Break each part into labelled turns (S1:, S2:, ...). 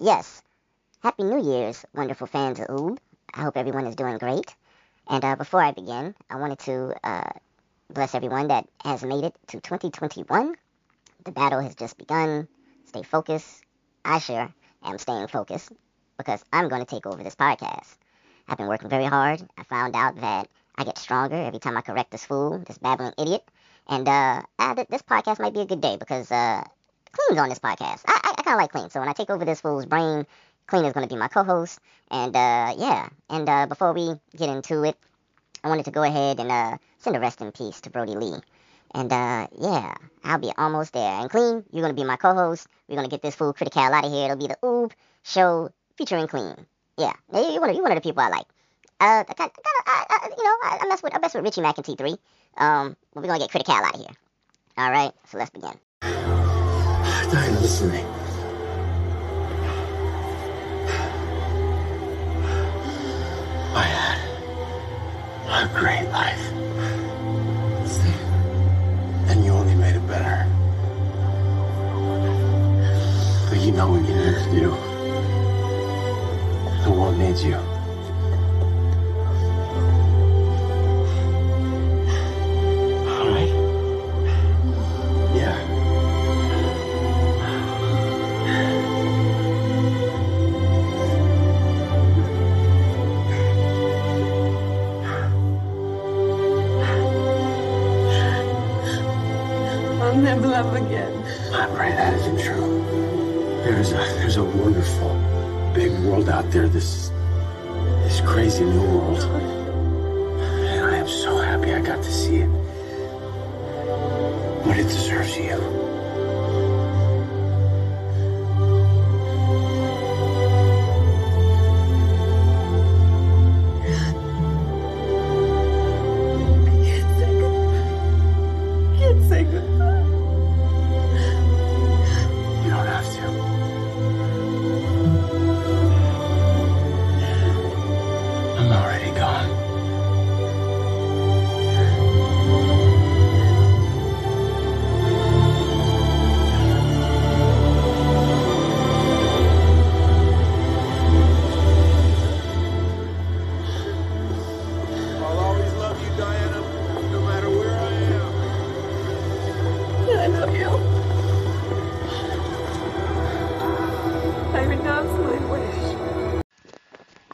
S1: yes, Happy New Year's, wonderful fans of Oob. I hope everyone is doing great. And uh, before I begin, I wanted to uh, bless everyone that has made it to 2021. The battle has just begun. Stay focused. I sure am staying focused because I'm going to take over this podcast. I've been working very hard. I found out that I get stronger every time I correct this fool, this babbling idiot. And uh, I, this podcast might be a good day because uh, Clean's on this podcast. I, I, I kind of like Clean. So when I take over this fool's brain, Clean is going to be my co-host. And uh, yeah, and uh, before we get into it, I wanted to go ahead and uh, send a rest in peace to Brodie Lee. And uh, yeah, I'll be almost there. And Clean, you're gonna be my co-host. We're gonna get this fool Critical out of here. It'll be the Oob show featuring Clean. Yeah, you're one of, you're one of the people I like. Uh, I got, I, I, you know, I, I mess with I mess with Richie Mack and T3. Um, but we're gonna get Critical out of here. All right, so let's begin.
S2: I'm listening. I had a great life. And you only made it better. But you know what you need to do. The world needs you. All right? Yeah. Pray that isn't true. There's a there's a wonderful big world out there. This this crazy new world. And I am so happy I got to see it. But it deserves you.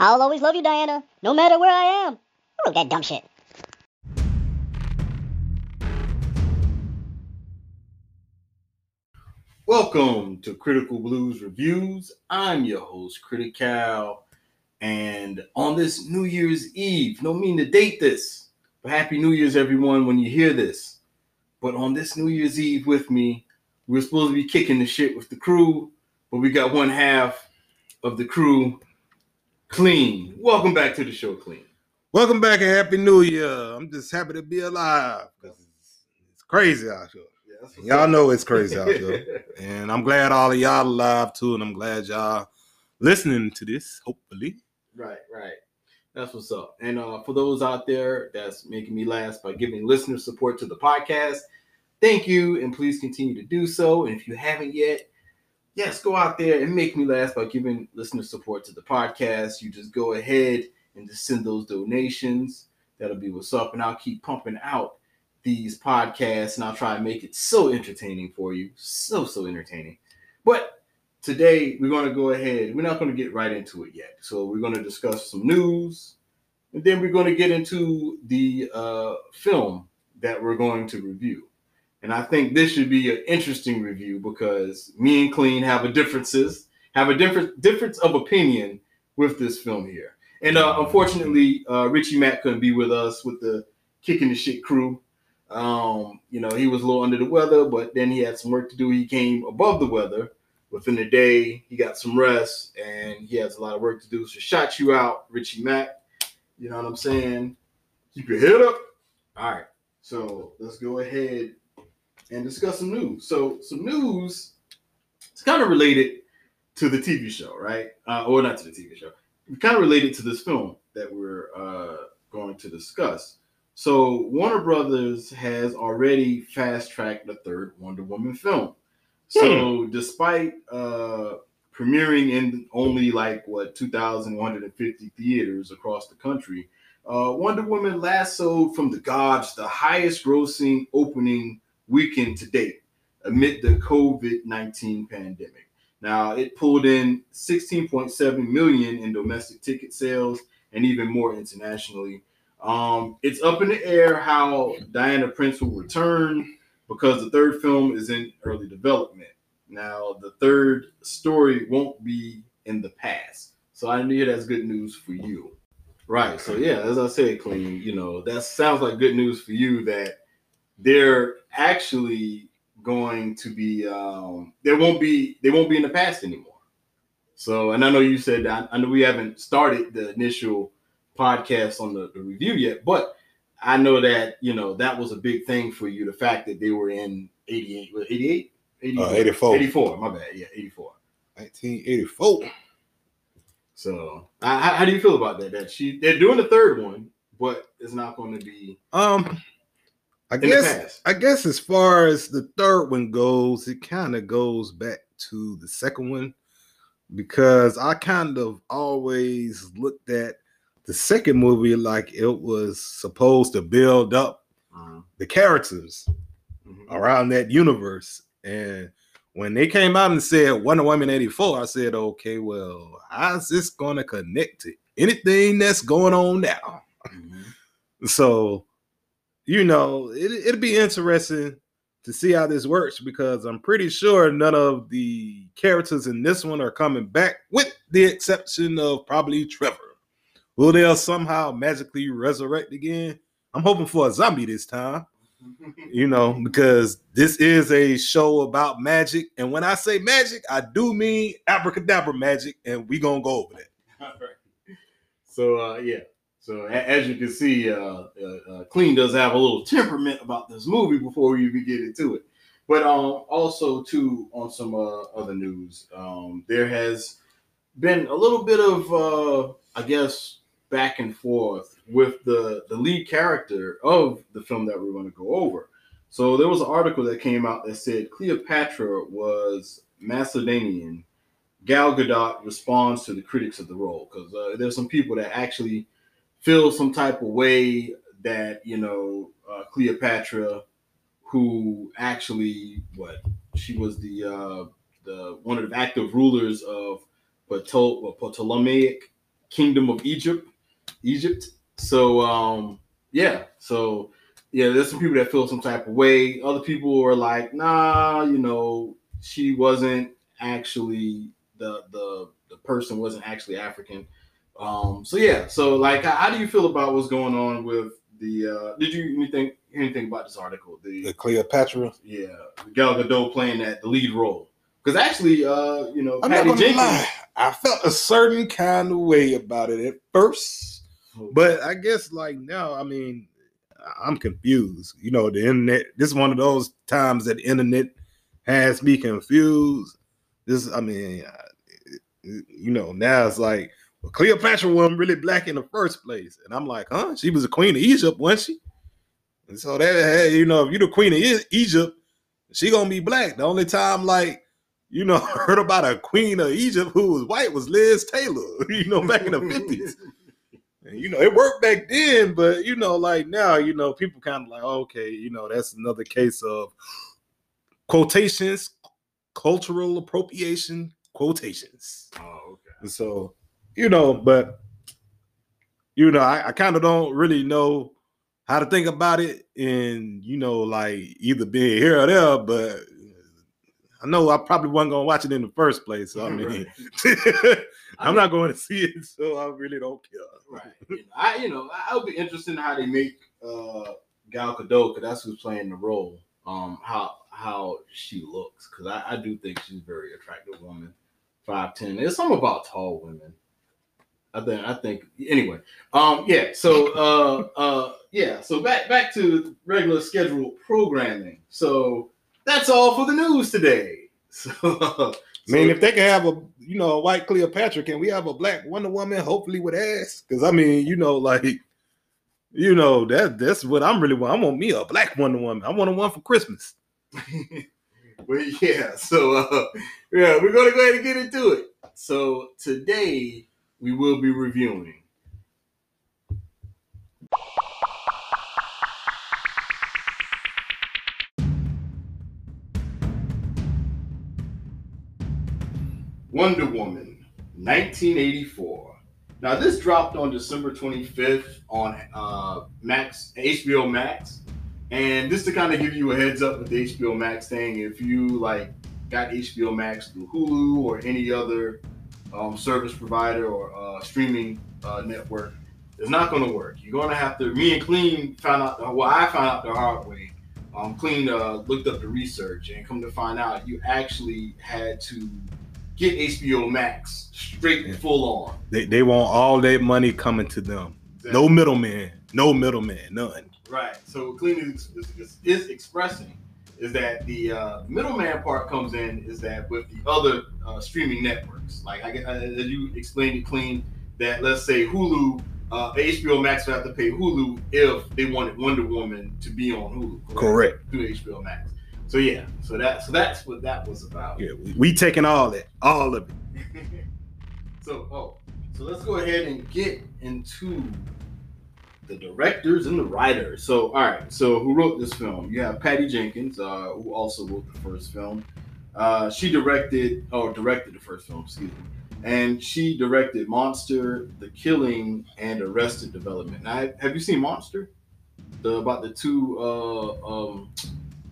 S3: I'll always love you, Diana, no matter where I am.
S1: Who wrote that dumb shit?
S4: Welcome to Critical Blues Reviews. I'm your host, Critical. And on this New Year's Eve, no mean to date this, but Happy New Year's, everyone, when you hear this. But on this New Year's Eve with me, we're supposed to be kicking the shit with the crew, but we got one half of the crew clean. Welcome back to the show, clean.
S3: Welcome back and Happy New Year. I'm just happy to be alive because it's, it's crazy out here. Yeah, Y'all know it's crazy out here. And I'm glad all of y'all alive too, and I'm glad y'all listening to this, hopefully.
S4: Right, right. That's what's up. And uh, for those out there that's making me last by giving listener support to the podcast, thank you. And please continue to do so. And if you haven't yet, yes, go out there and make me laugh by giving listener support to the podcast. You just go ahead and just send those donations. That'll be what's up. And I'll keep pumping out these podcasts and I'll try and make it so entertaining for you. So, so entertaining. But today we're going to go ahead. We're not going to get right into it yet. So we're going to discuss some news, and then we're going to get into the uh, film that we're going to review. And I think this should be an interesting review because me and Clean have a differences, have a different difference of opinion with this film here. And uh, unfortunately, uh, Richie Mack couldn't be with us with the kicking the shit crew. Um, you know, he was a little under the weather, but then he had some work to do. He came above the weather within a day. He got some rest and he has a lot of work to do. So shout you out, Richie Mack. You know what I'm saying? Keep your head up. All right. So let's go ahead and discuss some news. So some news. It's kind of related to the TV show, right? Uh, or not to the TV show. It's Kind of related to this film that we're uh, going to discuss. So Warner Brothers has already fast tracked the third Wonder Woman film. So despite uh, premiering in only like what 2,150 theaters across the country. Uh, Wonder Woman lassoed from the gods the highest grossing opening weekend to date amid the COVID 19 pandemic. Now, it pulled in 16.7 million in domestic ticket sales and even more internationally. Um, it's up in the air how Diana Prince will return because the third film is in early development. Now, the third story won't be in the past. So I knew that's good news for you. Right. So yeah, as I said, clean, you know, that sounds like good news for you that they're actually going to be um there won't be they won't be in the past anymore. So and I know you said that I know we haven't started the initial podcast on the, the review yet, but I know that you know that was a big thing for you, the fact that they were in 88, 88,
S3: Uh, 84.
S4: 84, my bad, yeah, 84.
S3: 1984.
S4: So, how, how do you feel about that? That she they're doing the third one, but it's not going to be
S3: Um, I guess. I guess as far as the third one goes, it kind of goes back to the second one because I kind of always looked at the second movie like it was supposed to build up
S4: Uh,
S3: the characters
S4: mhm.
S3: around that universe. And when they came out and said Wonder Woman 84, I said, okay, well, how's this going to connect to anything that's going on now?
S4: Mhm.
S3: So, you know, it, it'll be interesting to see how this works because I'm pretty sure none of the characters in this one are coming back, with the exception of probably Trevor. Will they somehow magically resurrect again? I'm hoping for a zombie this time, you know, because this is a show about magic. And when I say magic, I do mean abracadabra magic, and we gonna go over that.
S4: Alright. So uh, yeah. So as you can see, uh, uh, uh, Clean does have a little temperament about this movie before we even get into it. But um, also too on some uh, other news, um, there has been a little bit of uh, I guess back and forth with the the lead character of the film that we're going to go over. So there was an article that came out that said Cleopatra was Macedonian Gal Gadot responds to the critics of the role because uh, there's some people that actually feel some type of way that you know uh, Cleopatra, who actually what she was the uh, the one of the active rulers of Ptol- Ptolemaic Kingdom of Egypt, Egypt. So um, yeah, so yeah, there's some people that feel some type of way. Other people are like, nah, you know, she wasn't actually the the the person wasn't actually African. Um, so yeah, so like, how, how do you feel about what's going on with the? Uh, did you anything anything about this article? The
S3: The Cleopatra.
S4: yeah, Gal Gadot playing that the lead role because actually, uh, you know,
S3: I'm
S4: Patty
S3: not gonna
S4: Jenkins.
S3: lie. I felt a certain kind of way about it at first, but I guess like now, I mean, I'm confused. You know, the internet. This is one of those times that the internet has me confused. This, I mean, you know, now it's like well, Cleopatra wasn't really black in the first place, and I'm like, huh? She was a queen of Egypt, wasn't she? And so that, hey, you know, if you're the queen of Egypt, she gonna be black. The only time, like you know, heard about a queen of Egypt who was white was Liz Taylor, you know, back in the 50s. And, you know, it worked back then, but you know, like now, you know, people kind of like, okay, you know, that's another case of quotations, cultural appropriation, quotations.
S4: Oh, okay.
S3: And so, you know, but you know, I, I kind of don't really know how to think about it and you know, like either being here or there, but I know I probably wasn't gonna watch it in the first place. So I mean I'm not going to see it, so I really don't care.
S4: Right. You know, I you know I- I'll be interested in how they make uh Gal Gadot because that's who's playing the role. Um, how how she looks because I, I do think she's a very attractive woman. Five ten. There's something about tall women. I think I think anyway. Um, yeah. So uh uh yeah. So back back to regular scheduled programming. So that's all for the news today. So.
S3: I mean, if they can have a you know a white Cleopatra, can we have a black Wonder Woman? Hopefully with ass, because I mean, you know, like you know that that's what I'm really want. I want me a black Wonder Woman. I want a one for Christmas.
S4: but yeah, so uh, yeah, we're gonna go ahead and get into it. So today we will be reviewing. Wonder Woman, 1984. Now this dropped on December 25th on uh, Max HBO Max, and just to kind of give you a heads up with the HBO Max thing, if you like got HBO Max through Hulu or any other um, service provider or uh, streaming uh, network, it's not going to work. You're going to have to. Me and Clean found out. The, well, I found out the hard way. Um, Clean uh, looked up the research and come to find out, you actually had to get HBO Max straight
S3: Yeah.
S4: full on.
S3: They, they want all that money coming to them. No middleman. No middleman. None.
S4: Right. So Clean is, is, is, is expressing is that the uh, middleman part comes in is that with the other uh, streaming networks, like I, uh, as you explained it, Clean, that let's say Hulu, uh, HBO Max would have to pay Hulu if they wanted Wonder Woman to be on Hulu.
S3: Correct.
S4: Through HBO Max. So yeah. So that so that's what that was about.
S3: Yeah, we, we taking all that. All of it.
S4: so oh, so let's go ahead and get into the directors and the writers. So all right, so who wrote this film? You have Patty Jenkins, uh, who also wrote the first film. Uh, she directed or directed the first film, excuse me, and she directed Monster, The Killing, and Arrested Development. Now, have you seen Monster? The about the two uh, um,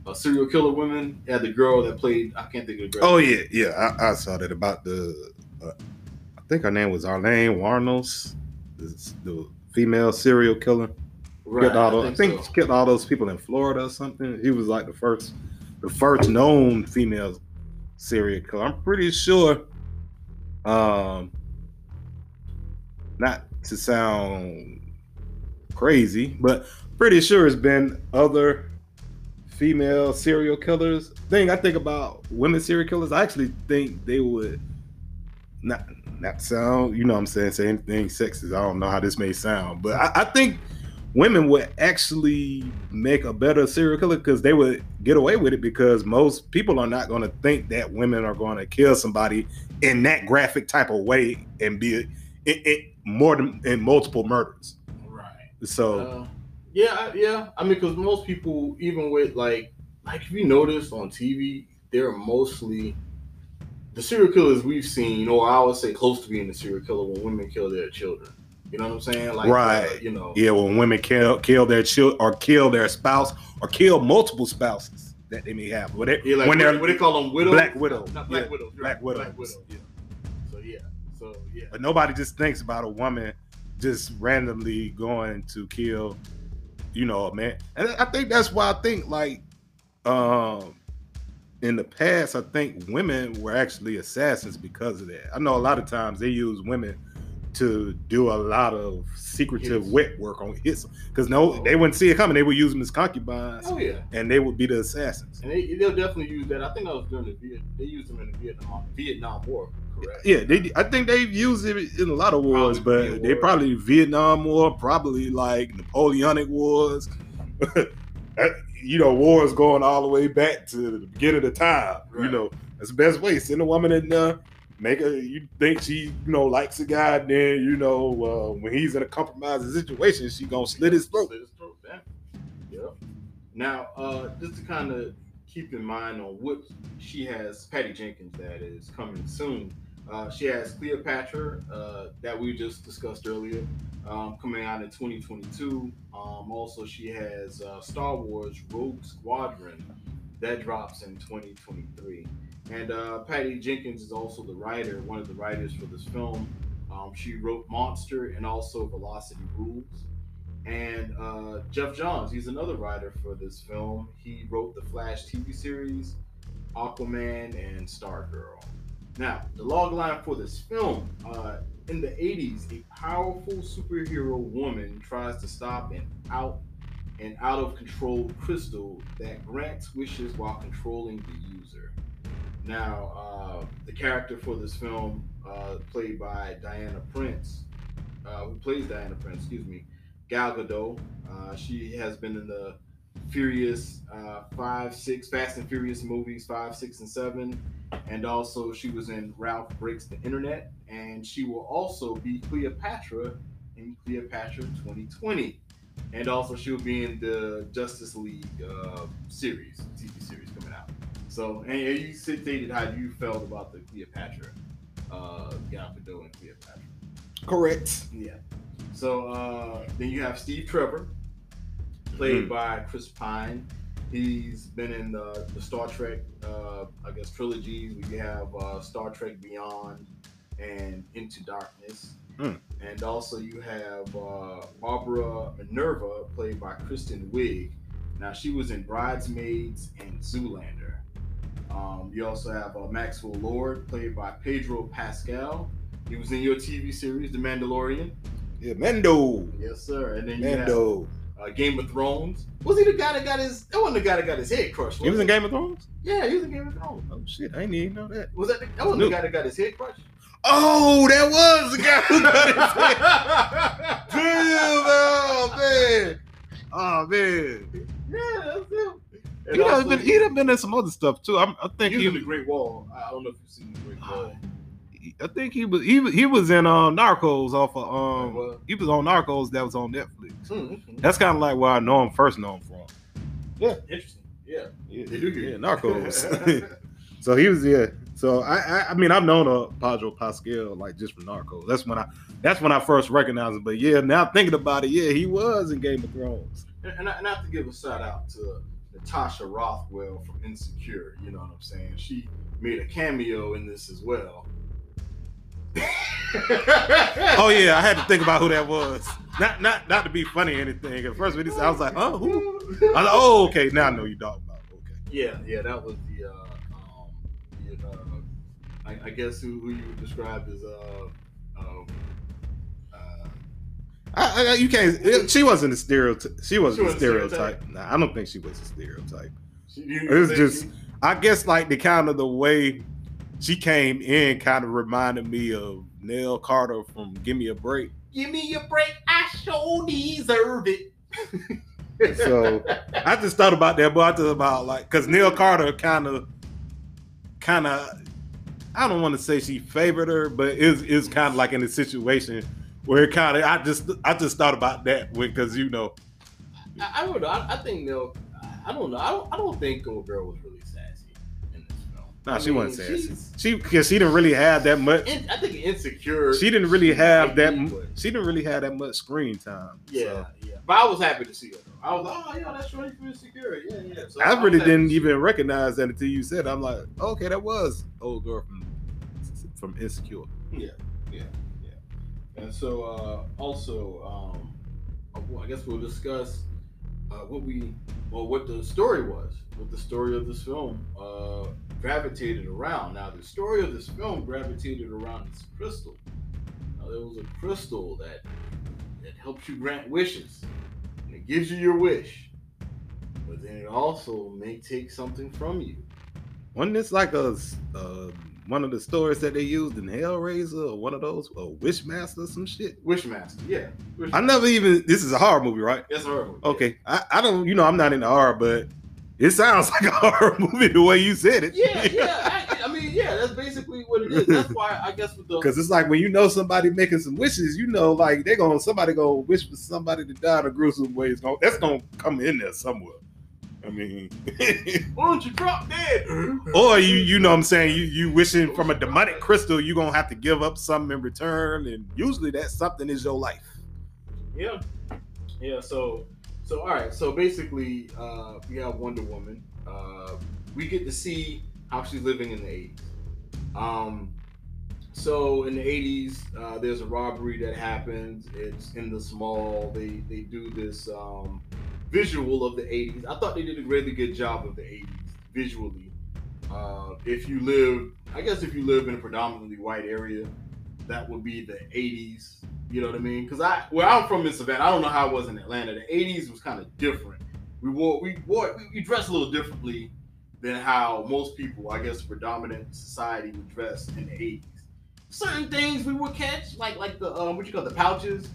S4: uh, serial killer women. Yeah, the girl that played I can't think of the girl.
S3: Oh yeah, yeah. I, I saw that about the. Uh, I think her name was Arlene Wuornos, the female serial killer. killed all those, I think,
S4: so.
S3: she killed all those people in Florida or something. He was like the first, the first known female serial killer. I'm pretty sure. Um, not to sound crazy, but pretty sure it's been other female serial killers. Thing I think about women serial killers, I actually think they would not not sound, you know what I'm saying, say anything sexist. I don't know how this may sound, but I, I think women would actually make a better serial killer because they would get away with it because most people are not going to think that women are going to kill somebody in that graphic type of way and be it, it more than in multiple murders.
S4: right.
S3: So
S4: Uh, yeah, yeah. I mean, because most people, even with like, like if you notice on TV, they're mostly the serial killers we've seen, or I would say close to being the serial killer when women kill their children. You know what I'm saying? Like, uh,
S3: Right.
S4: you know,
S3: yeah, when women kill kill their child or kill their spouse or kill multiple spouses that they may have, when, they,
S4: yeah, like
S3: when
S4: what,
S3: they're
S4: what they call them widows,
S3: Black widows.
S4: not black
S3: Yeah,
S4: widows,
S3: black
S4: right,
S3: widows.
S4: black widows.
S3: Yeah.
S4: So yeah, so yeah,
S3: But nobody just thinks about a woman just randomly going to kill, you know, a man. And I think that's why I think like um in the past, I think women were actually assassins because of that. I know a lot of times they use women to do a lot of secretive
S4: Hits.
S3: wet work on hits because no, they oh. wouldn't see it coming. They would use them as concubines,
S4: oh yeah.
S3: and they would be the assassins.
S4: And they, they'll definitely use that. I think that was during the Viet, they used them in the Vietnam Vietnam War, correct?
S3: Yeah, they. I think they've used it in a lot of wars,
S4: Probably
S3: but they
S4: War.
S3: probably Vietnam War, probably like Napoleonic Wars. You know, war is going all the way back to the beginning of the time. You know, that's the best way. Send a woman in there, make her. You think she, you know, likes a guy, then you know, uh, when he's in a compromising situation, she gonna slit his throat.
S4: Slit his throat, yeah. Now, uh, just to kind of keep in mind on what she has, Patty Jenkins, that is coming soon. Uh, she has Cleopatra, uh, that we just discussed earlier, um, coming out in 2022. Um, also, she has uh, Star Wars Rogue Squadron, that drops in 2023. And uh, Patty Jenkins is also the writer, one of the writers for this film. Um, she wrote Monster and also Velocity Rules. And uh, Geoff Johns, he's another writer for this film. He wrote the Flash TV series, Aquaman, and Stargirl. Now, the log line for this film uh, in the 80s, a powerful superhero woman tries to stop an out an out of control crystal that grants wishes while controlling the user. Now, uh, the character for this film, uh, played by Diana Prince, uh, who plays Diana Prince, excuse me, Gal Gadot. Uh, she has been in the Furious uh, five, six, Fast and Furious movies, five, six, and seven, and also she was in Ralph Breaks the Internet, and she will also be Cleopatra in Cleopatra 2020, and also she'll be in the Justice League uh, series, TV series coming out. So, and you stated how you felt about the Cleopatra, uh, Gal Gadot and Cleopatra.
S3: Correct.
S4: Yeah. So uh, then you have Steve Trevor, played by Chris Pine. He's been in the, the Star Trek, uh, I guess, trilogies. We have uh, Star Trek Beyond and Into Darkness.
S3: Hmm.
S4: And also you have uh, Barbara Minerva, played by Kristen Wiig. Now she was in Bridesmaids and Zoolander. Um, you also have uh, Maxwell Lord, played by Pedro Pascal. He was in your TV series, The Mandalorian.
S3: Yeah, Mando.
S4: Yes, sir. And then you have. Uh, Game of Thrones. Was he the guy that got his? That wasn't the guy that got his head crushed.
S3: He was in? Game of Thrones.
S4: Yeah, he was in Game of Thrones.
S3: Oh shit, I didn't even know that.
S4: Was that? The, that wasn't
S3: Nope.
S4: the guy that got his head crushed.
S3: Oh, that was the guy who got his head. Damn, oh man. Oh man.
S4: yeah, that's him. And
S3: He done
S4: also,
S3: been he done been in some other stuff too. I'm, I think
S4: he was in the Great Wall. I don't know if you've seen the Great Wall.
S3: I think he was he was he was in um Narcos off of um he was on Narcos that was on Netflix.
S4: Mm-hmm.
S3: That's kind of like where I know him first know him from. Yeah.
S4: Interesting. Yeah.
S3: Yeah,
S4: They do get
S3: yeah. Narcos. so he was yeah. So I, I I mean I've known a Pedro Pascal like just from Narcos. That's when I that's when I first recognized him. But yeah, now thinking about it, yeah, he was in Game of Thrones.
S4: And, and I, and I have to give a shout out to Natasha Rothwell from Insecure. You know what I'm saying? She made a cameo in this as well.
S3: Oh yeah, I had to think about who that was. Not not not to be funny or anything. At first when he said, I was like, oh who? I was like, oh okay, now I know you talking about. Okay.
S4: Yeah, yeah, that was the, uh, um, the uh, I, I guess who, who you would describe as, uh, um, uh,
S3: I, I, you can't. She wasn't a stereotype. She wasn't
S4: She
S3: a stereotype.
S4: stereotype?
S3: Nah, I don't think she was a stereotype.
S4: you-
S3: It was
S4: you-
S3: just, I guess, like the kind of the way she came in, kind of reminded me of Nell Carter from "Give Me a Break."
S4: Give me a break, I sure deserve it.
S3: So I just thought about that, but I thought about like because Neil Carter kind of, kind of, I don't want to say she favored her, but is is kind of like in a situation where it kind of I just I just thought about that because you know
S4: I, I don't know. I, I think Neil I don't know. I don't. I don't think old girl was really sassy in
S3: nah
S4: I
S3: she
S4: mean,
S3: wasn't sassy. She because she didn't really have that much.
S4: In, I think insecure.
S3: She didn't really have that.
S4: But-
S3: She didn't really have that much screen time.
S4: Yeah,
S3: so.
S4: yeah. But I was happy to see her. Though. I was like, oh yeah, that's Shorty from Insecure. Yeah, yeah. So
S3: I
S4: was
S3: really didn't even recognize that until you said. it. I'm like, okay, that was old girl from from Insecure. Yeah, yeah, yeah.
S4: And so, uh, also, um, uh, I guess we'll discuss uh, what we, well, what the story was, what the story of this film uh, gravitated around. Now, the story of this film gravitated around this crystal. Now, there was a crystal that that helps you grant wishes, and it gives you your wish, but then it also may take something from you.
S3: Wasn't this like a uh, one of the stories that they used in Hellraiser or one of those or Wishmaster or some shit?
S4: Wishmaster, yeah.
S3: I never even. This is a horror movie, right?
S4: That's her.
S3: Okay, I, I don't. You know, I'm not into horror, but it sounds like a horror movie the way you said it.
S4: Yeah, yeah. I, I mean, yeah. That's basically what it is. That's why I guess with the
S3: Because it's like when you know somebody making some wishes, you know, like they're gonna somebody gonna wish for somebody to die in a gruesome way. It's gonna, that's gonna come in there somewhere. I mean,
S4: Why don't you drop dead?
S3: or you you know what I'm saying you you wishing from a demonic crystal, you are gonna have to give up something in return, and usually that something is your life.
S4: Yeah, yeah. So, so all right. So basically, uh, we have Wonder Woman. Uh, we get to see how she's living in the '80s. Um, so in the '80s, uh, there's a robbery that happens. It's in this mall. They they do this um, visual of the '80s. I thought they did a really good job of the '80s visually. Uh, if you live, I guess if you live in a predominantly white area, that would be the '80s. You know what I mean? Because I, where I'm from in Savannah, I don't know how it was in Atlanta. The '80s was kind of different. We wore, we wore, we, dressed a little differently than how most people, I guess, predominant society would dress in the '80s. Certain things we would catch, like like the um, what you call the pouches,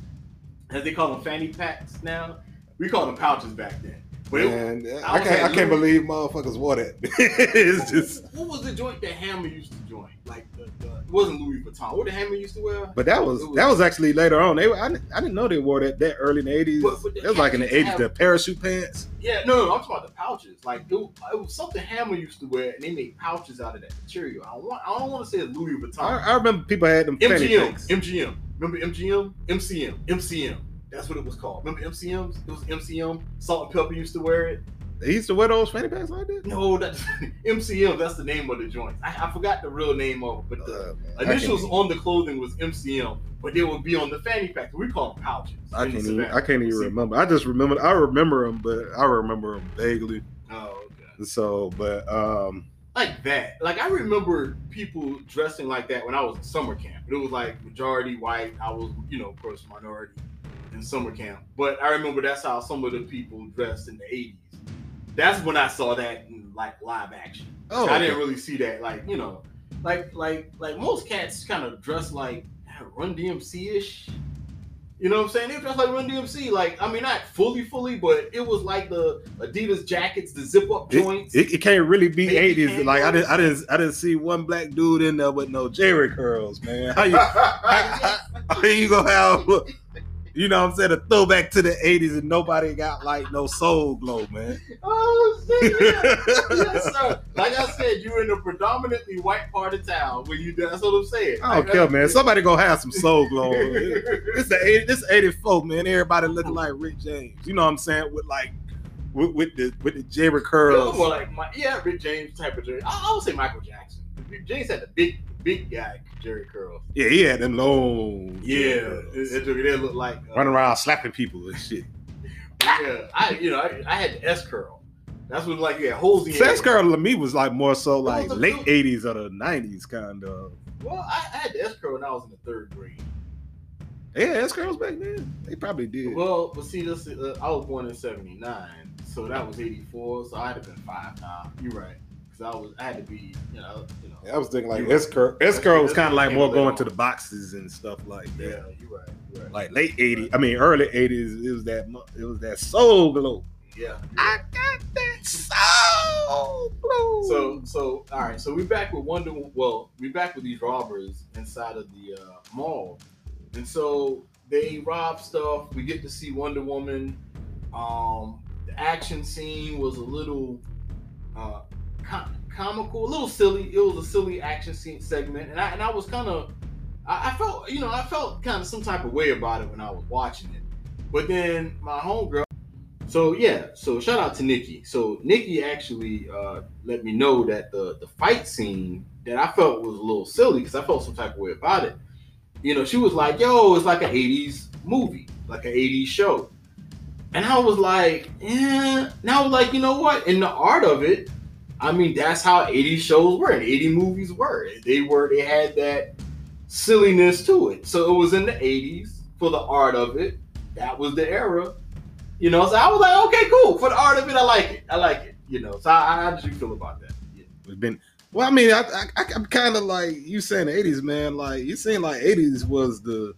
S4: as they call them fanny packs now. We called them pouches back then.
S3: Man,
S4: I
S3: I can't. I can't believe motherfuckers wore that. it's just.
S4: what was the joint that Hammer used to join? Like the, the it wasn't Louis Vuitton. What did Hammer used to wear?
S3: But that was
S4: was-
S3: that was actually later on. They were, I, didn't- I didn't know they wore that that early in the eighties.
S4: But- but the
S3: It was like in the eighties. The parachute pants.
S4: Yeah, no, no, I'm talking about the pouches. Like it, was- it was something Hammer used to wear, and they made pouches out of that material. I don't want, I don't want to say Louis Vuitton.
S3: I, I remember people had them
S4: MGM. MGM. Remember MGM? MCM, MCM. That's what it was called. Remember MCMs? It was MCM. Salt-N-Pepa used to wear it.
S3: They used to wear those fanny packs like that.
S4: No, that's MCM. That's the name of the joints. I, I forgot the real name of it, but the
S3: Uh,
S4: initials on the clothing was MCM, but they would be on the fanny pack. We call them pouches.
S3: I can't even. I can't even remember. I just remember. I remember them, but I remember them vaguely.
S4: Oh, okay.
S3: So, but um,
S4: like that. Like I remember people dressing like that when I was in summer camp. It was like majority white. I was, you know, of course, minority in summer camp. But I remember that's how some of the people dressed in the '80s. That's when I saw that in like live action.
S3: oh,
S4: I
S3: okay.
S4: didn't really see that, like you know, like like like most cats kind of dress like ah, Run DMC ish. You know what I'm saying? They dress like Run DMC. Like I mean, not fully, fully, but it was like the Adidas jackets, the zip up
S3: It,
S4: joints.
S3: it, it can't really be
S4: It- it
S3: eighties. Like I didn't, I didn't, I didn't see one black dude in there with no Jheri curls, man. How you, how, how you gonna have, you know, what I'm saying a throwback to the eighties and nobody got like no Soul Glo, man.
S4: Oh, shit, yeah. yes, sir. Like I said, you're in a predominantly white part of town when you. That's what I'm saying.
S3: I don't
S4: Like,
S3: care, uh, man. Somebody gonna have some Soul Glo. It's the 80, this 84, man. Everybody looking like Rick James. You know what I'm saying? With like with, with the with the Jheri
S4: It
S3: curls.
S4: more like my, yeah, Rick James type of Jheri. I, I would say Michael Jackson. Rick James had the big, big guy Jheri curls.
S3: Yeah, he had them long
S4: Yeah, it, it like uh,
S3: running around slapping people and shit.
S4: Yeah, I you know I, I had the S curl. That's what like you had holes in
S3: Sex curl to me was like more so like late
S4: dude.
S3: 80s or the 90s kind of.
S4: Well, I, I had the S curl when I was in the third grade.
S3: Yeah, S curls back then. They probably did.
S4: Well, but see, this uh, I was born in '79, so that was '84. So I'd have been five now. You're right, because I was I had to be you know you know.
S3: I was thinking like S curl. S curl was kind of like more going to the boxes and stuff like
S4: Yeah,
S3: that.
S4: you're right. You're right.
S3: Like late 80s. I mean early 80s. It was that. It was that Soul Glo.
S4: yeah.
S3: I got that Soul Glo.
S4: So so all right. So we back with Wonder. Well, we back with these robbers inside of the uh, mall, and so they rob stuff. We get to see Wonder Woman. Um, the action scene was a little uh, com- comical, a little silly. It was a silly action scene segment, and I and I was kind of, I, I felt you know I felt kind of some type of way about it when I was watching it. But then my homegirl. So yeah, so shout out to Nikki. So Nikki actually uh, let me know that the the fight scene that I felt was a little silly because I felt some type of way about it. You know, she was like, "Yo, it's like an '80s movie, like an '80s show," and I was like, "Yeah." Now, like, you know what? In the art of it, I mean, that's how '80s shows were and '80s movies were. They were they had that silliness to it. So it was in the '80s for the art of it. That was the era. You know, so I was like, okay, cool. For the art of it, I like it. I like it. You know, so how did you feel about that? Yeah.
S3: It's been well. I mean, I, I, I'm kind of like you saying the '80s, man. Like you saying like '80s was the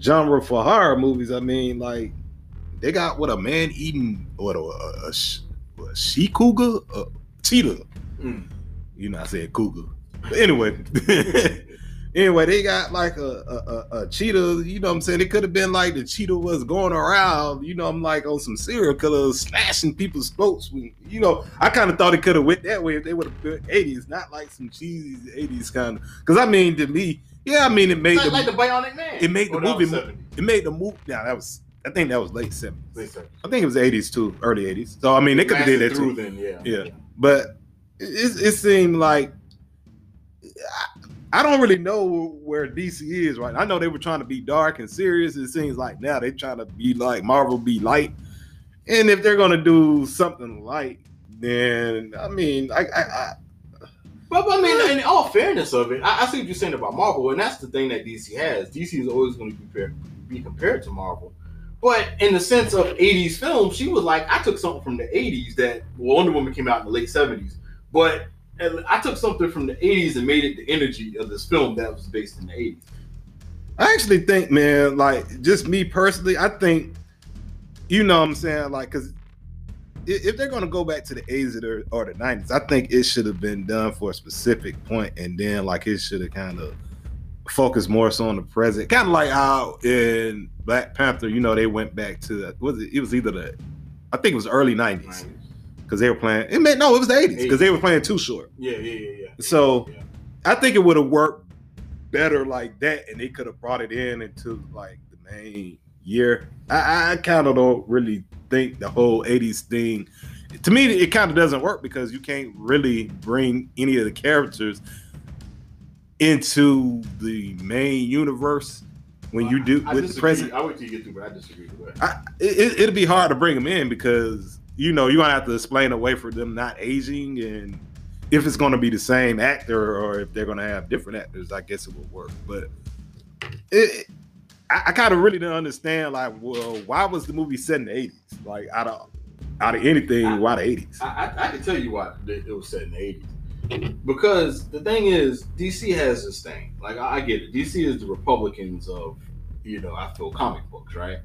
S3: genre for horror movies. I mean, like they got what a man eating what a, a, a, a she cougar, a cheetah.
S4: Mm.
S3: You know, I said cougar. But anyway, anyway, they got like a, a, a, a cheetah. You know what I'm saying? It could have been like the cheetah was going around, you know, I'm like on some serial killers slashing people's throats. When, you know, I kind of thought it could have went that way if they would have been 80s, not like some cheesy 80s kind of. Because I mean, to me, yeah, I mean, it made the,
S4: like the Bionic Man.
S3: it made the movie
S4: was
S3: mo-
S4: 70s.
S3: it made the movie. Yeah, that was. I think that was late 70s.
S4: Late 70s.
S3: I think it was 80s too, early 80s. So I mean, they could have did that too.
S4: then, yeah.
S3: Yeah. But it, it seemed like I, don't really know where DC is right. I know they were trying to be dark and serious. It seems like now they're trying to be like Marvel, be light. And if they're gonna do something light, then I mean, I, I, I
S4: But, but I mean, in all fairness of it, I, I see what you're saying about Marvel, and that's the thing that DC has. DC is always going to be compared, be compared to Marvel. But in the sense of 80s films, she was like, I took something from the 80s that Wonder Woman came out in the late 70s. But I took something from the 80s and made it the energy of this film that was based in the 80s.
S3: I actually think, man, like just me personally, I think, you know what I'm saying? Like, cause if they're gonna go back to the 80s or, or the 90s, I think it should have been done for a specific point, and then like it should have kind of focused more so on the present. Kind of like how in Black Panther, you know, they went back to the, was it? It was either the, I think it was early 90s because they were playing. It meant no, it was the 80s because they were playing Too Short.
S4: Yeah, yeah, yeah, yeah.
S3: So-
S4: yeah.
S3: I think it would have worked better like that, and they could have brought it in into like the main year. I, I kind of don't really think the whole '80s thing. To me, it kind of doesn't work because you can't really bring any of the characters into the main universe when you do
S4: I
S3: with the
S4: disagree.
S3: present.
S4: I wait till you get through, but I disagree with that.
S3: I, it, it'll be hard to bring them in because you know you're gonna have to explain a way for them not aging and if it's gonna be the same actor or if they're gonna have different actors, I guess it would work. But it, I, I kind of really didn't understand like, well, why was the movie set in the '80s? Like out of out of anything, why the '80s?
S4: I, I, I can tell you why it was set in the eighties. Because the thing is, DC has this thing. Like I, I get it. DC is the Republicans of, you know, I feel comic books, right?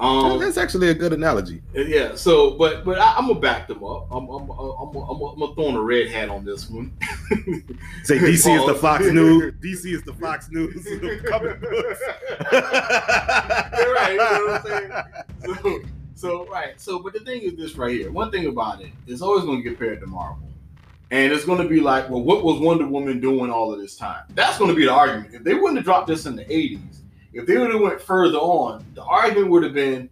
S4: Um,
S3: That's actually a good analogy.
S4: yeah. So, but but I, I'm gonna back them up. I'm I'm I'm, I'm, I'm, I'm gonna throw on a red hat on this one.
S3: Say DC is the Fox News. DC is the Fox News comic books.
S4: You're right. You know what I'm saying? so, so right. So, but the thing is this right here. One thing about it is always going to get paired to Marvel, and it's going to be like, well, what was Wonder Woman doing all of this time? That's going to be the argument. If they wouldn't have dropped this in the '80s, if they would have went further on, the argument would have been,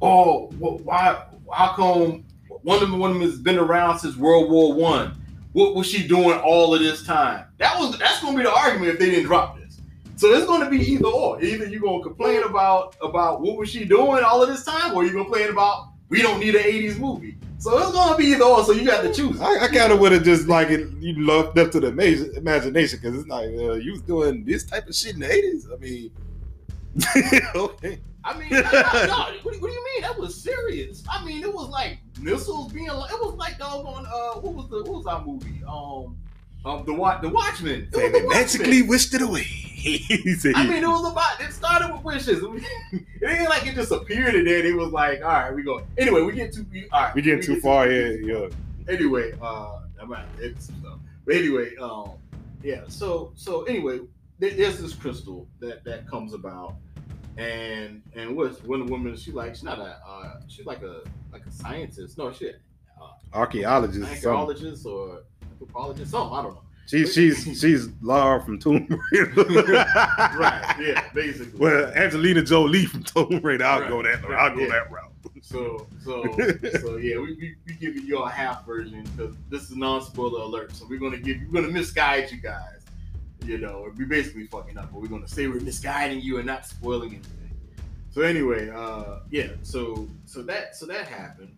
S4: oh, wh- why? How come Wonder Woman has been around since World War One? What was she doing all of this time? That was that's going to be the argument if they didn't drop this. So it's going to be either or. Either you're going to complain about about what was she doing all of this time, or you're going to complain about we don't need an '80s movie. So it's going to be either or. So you got to choose.
S3: I, I kind of would have just like it, you left up to the ima- imagination because it's like uh, you was doing this type of shit in the eighties. I mean, okay,
S4: I mean, no. What, do- what do you mean? That was serious. I mean, it was like missiles being. Like, it was like doggone. Uh, what was the what was our movie? Um, um, the Watch, the Watchmen. It was
S3: Saying
S4: the
S3: they
S4: Watchmen.
S3: magically whisked it away.
S4: I mean, it was about. It started with wishes. it ain't like it just appeared and then it was like, all right, we go. Anyway, we get too. We, all right,
S3: we getting too
S4: get
S3: far here. Yeah,
S4: Anyway, uh, I'm not some stuff. But anyway, um, yeah. So so anyway, there- there's this crystal that that comes about, and and what's Wonder Woman? She like she's not a uh, she's like a like a scientist. No, she
S3: archaeologist. or something.
S4: archaeologist or anthropologist. Something I don't know.
S3: She's she's she's Laura from Tomb Raider.
S4: Right? Yeah, basically.
S3: Well, Angelina Jolie from Tomb Raider. I'll
S4: Right,
S3: go that. I'll go
S4: yeah.
S3: that route.
S4: So, so, so yeah, we, we, we giving you a half version because this is non-spoiler alert. So we're gonna give we're gonna misguide you guys. You know, we basically fucking up, but we're gonna say we're misguiding you and not spoiling anything. So anyway, uh, yeah, so so that so that happened,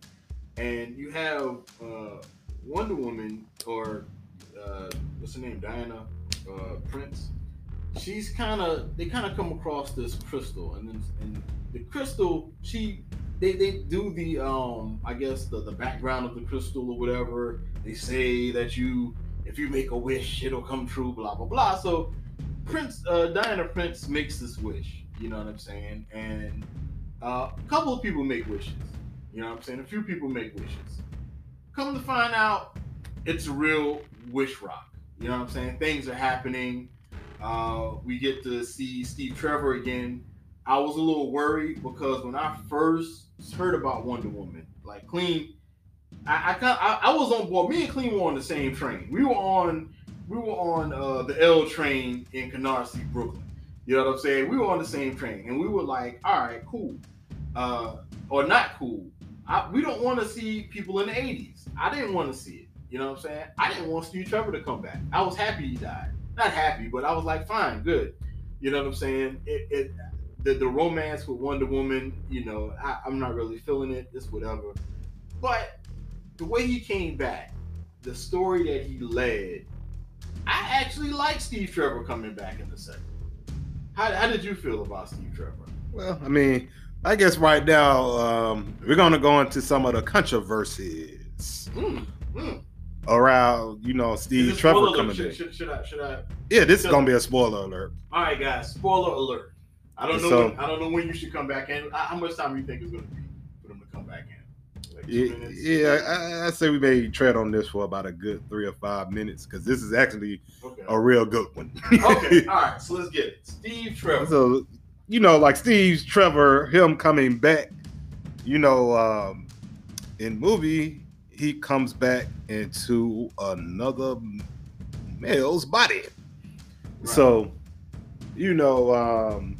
S4: and you have uh, Wonder Woman or uh, what's her name, Diana uh, Prince. She's kind of they kind of come across this crystal, and then and the crystal she they, they do the um I guess the, the background of the crystal or whatever. They say that you if you make a wish it'll come true, blah blah blah. So Prince uh, Diana Prince makes this wish, you know what I'm saying? And uh, a couple of people make wishes, you know what I'm saying? A few people make wishes. Come to find out, it's a real wish rock. You know what I'm saying? Things are happening. Uh, we get to see Steve Trevor again. I was a little worried because when I first heard about Wonder Woman, like Clean, I I, I, was on board. Me and Clean were on the same train. We were on we were on uh, the L train in Canarsie, Brooklyn. You know what I'm saying? We were on the same train, and we were like, all right, cool, uh, or not cool. I, we don't want to see people in the 80s. I didn't want to see it. You know what I'm saying? I didn't want Steve Trevor to come back. I was happy he died. Not happy, but I was like, fine, good. You know what I'm saying? It, it the, the romance with Wonder Woman, you know, I, I'm not really feeling it. It's whatever. But the way he came back, the story that he led, I actually like Steve Trevor coming back in the second. How, how did you feel about Steve Trevor?
S3: Well, I mean, I guess right now um, we're gonna go into some of the controversies
S4: Mm, mm.
S3: around, you know, Steve Trevor coming
S4: should,
S3: back.
S4: should, should I should I
S3: Yeah, this is gonna be a spoiler alert.
S4: All right, guys. Spoiler alert. I don't know.
S3: So-
S4: when, I don't know when you should come back in. How much time do you think it's going to be for them to come back in? like
S3: Yeah,
S4: minutes.
S3: yeah I, I say we may tread on this for about a good three or five minutes because this is actually
S4: Okay.
S3: a real good one.
S4: okay. All right. So let's get it. Steve Trevor.
S3: so, you know, like Steve Trevor, him coming back, you know, um, in movie, he comes back into another male's body. So, you know, um,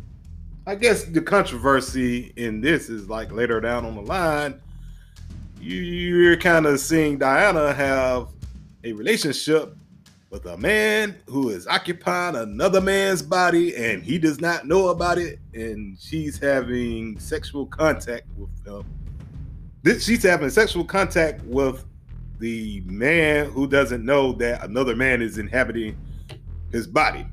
S3: I guess the controversy in this is like later down on the line, you, you're kind of seeing Diana have a relationship with a man who is occupying another man's body and he does not know about it, and she's having sexual contact with him. This, she's having sexual contact with the man who doesn't know that another man is inhabiting his body.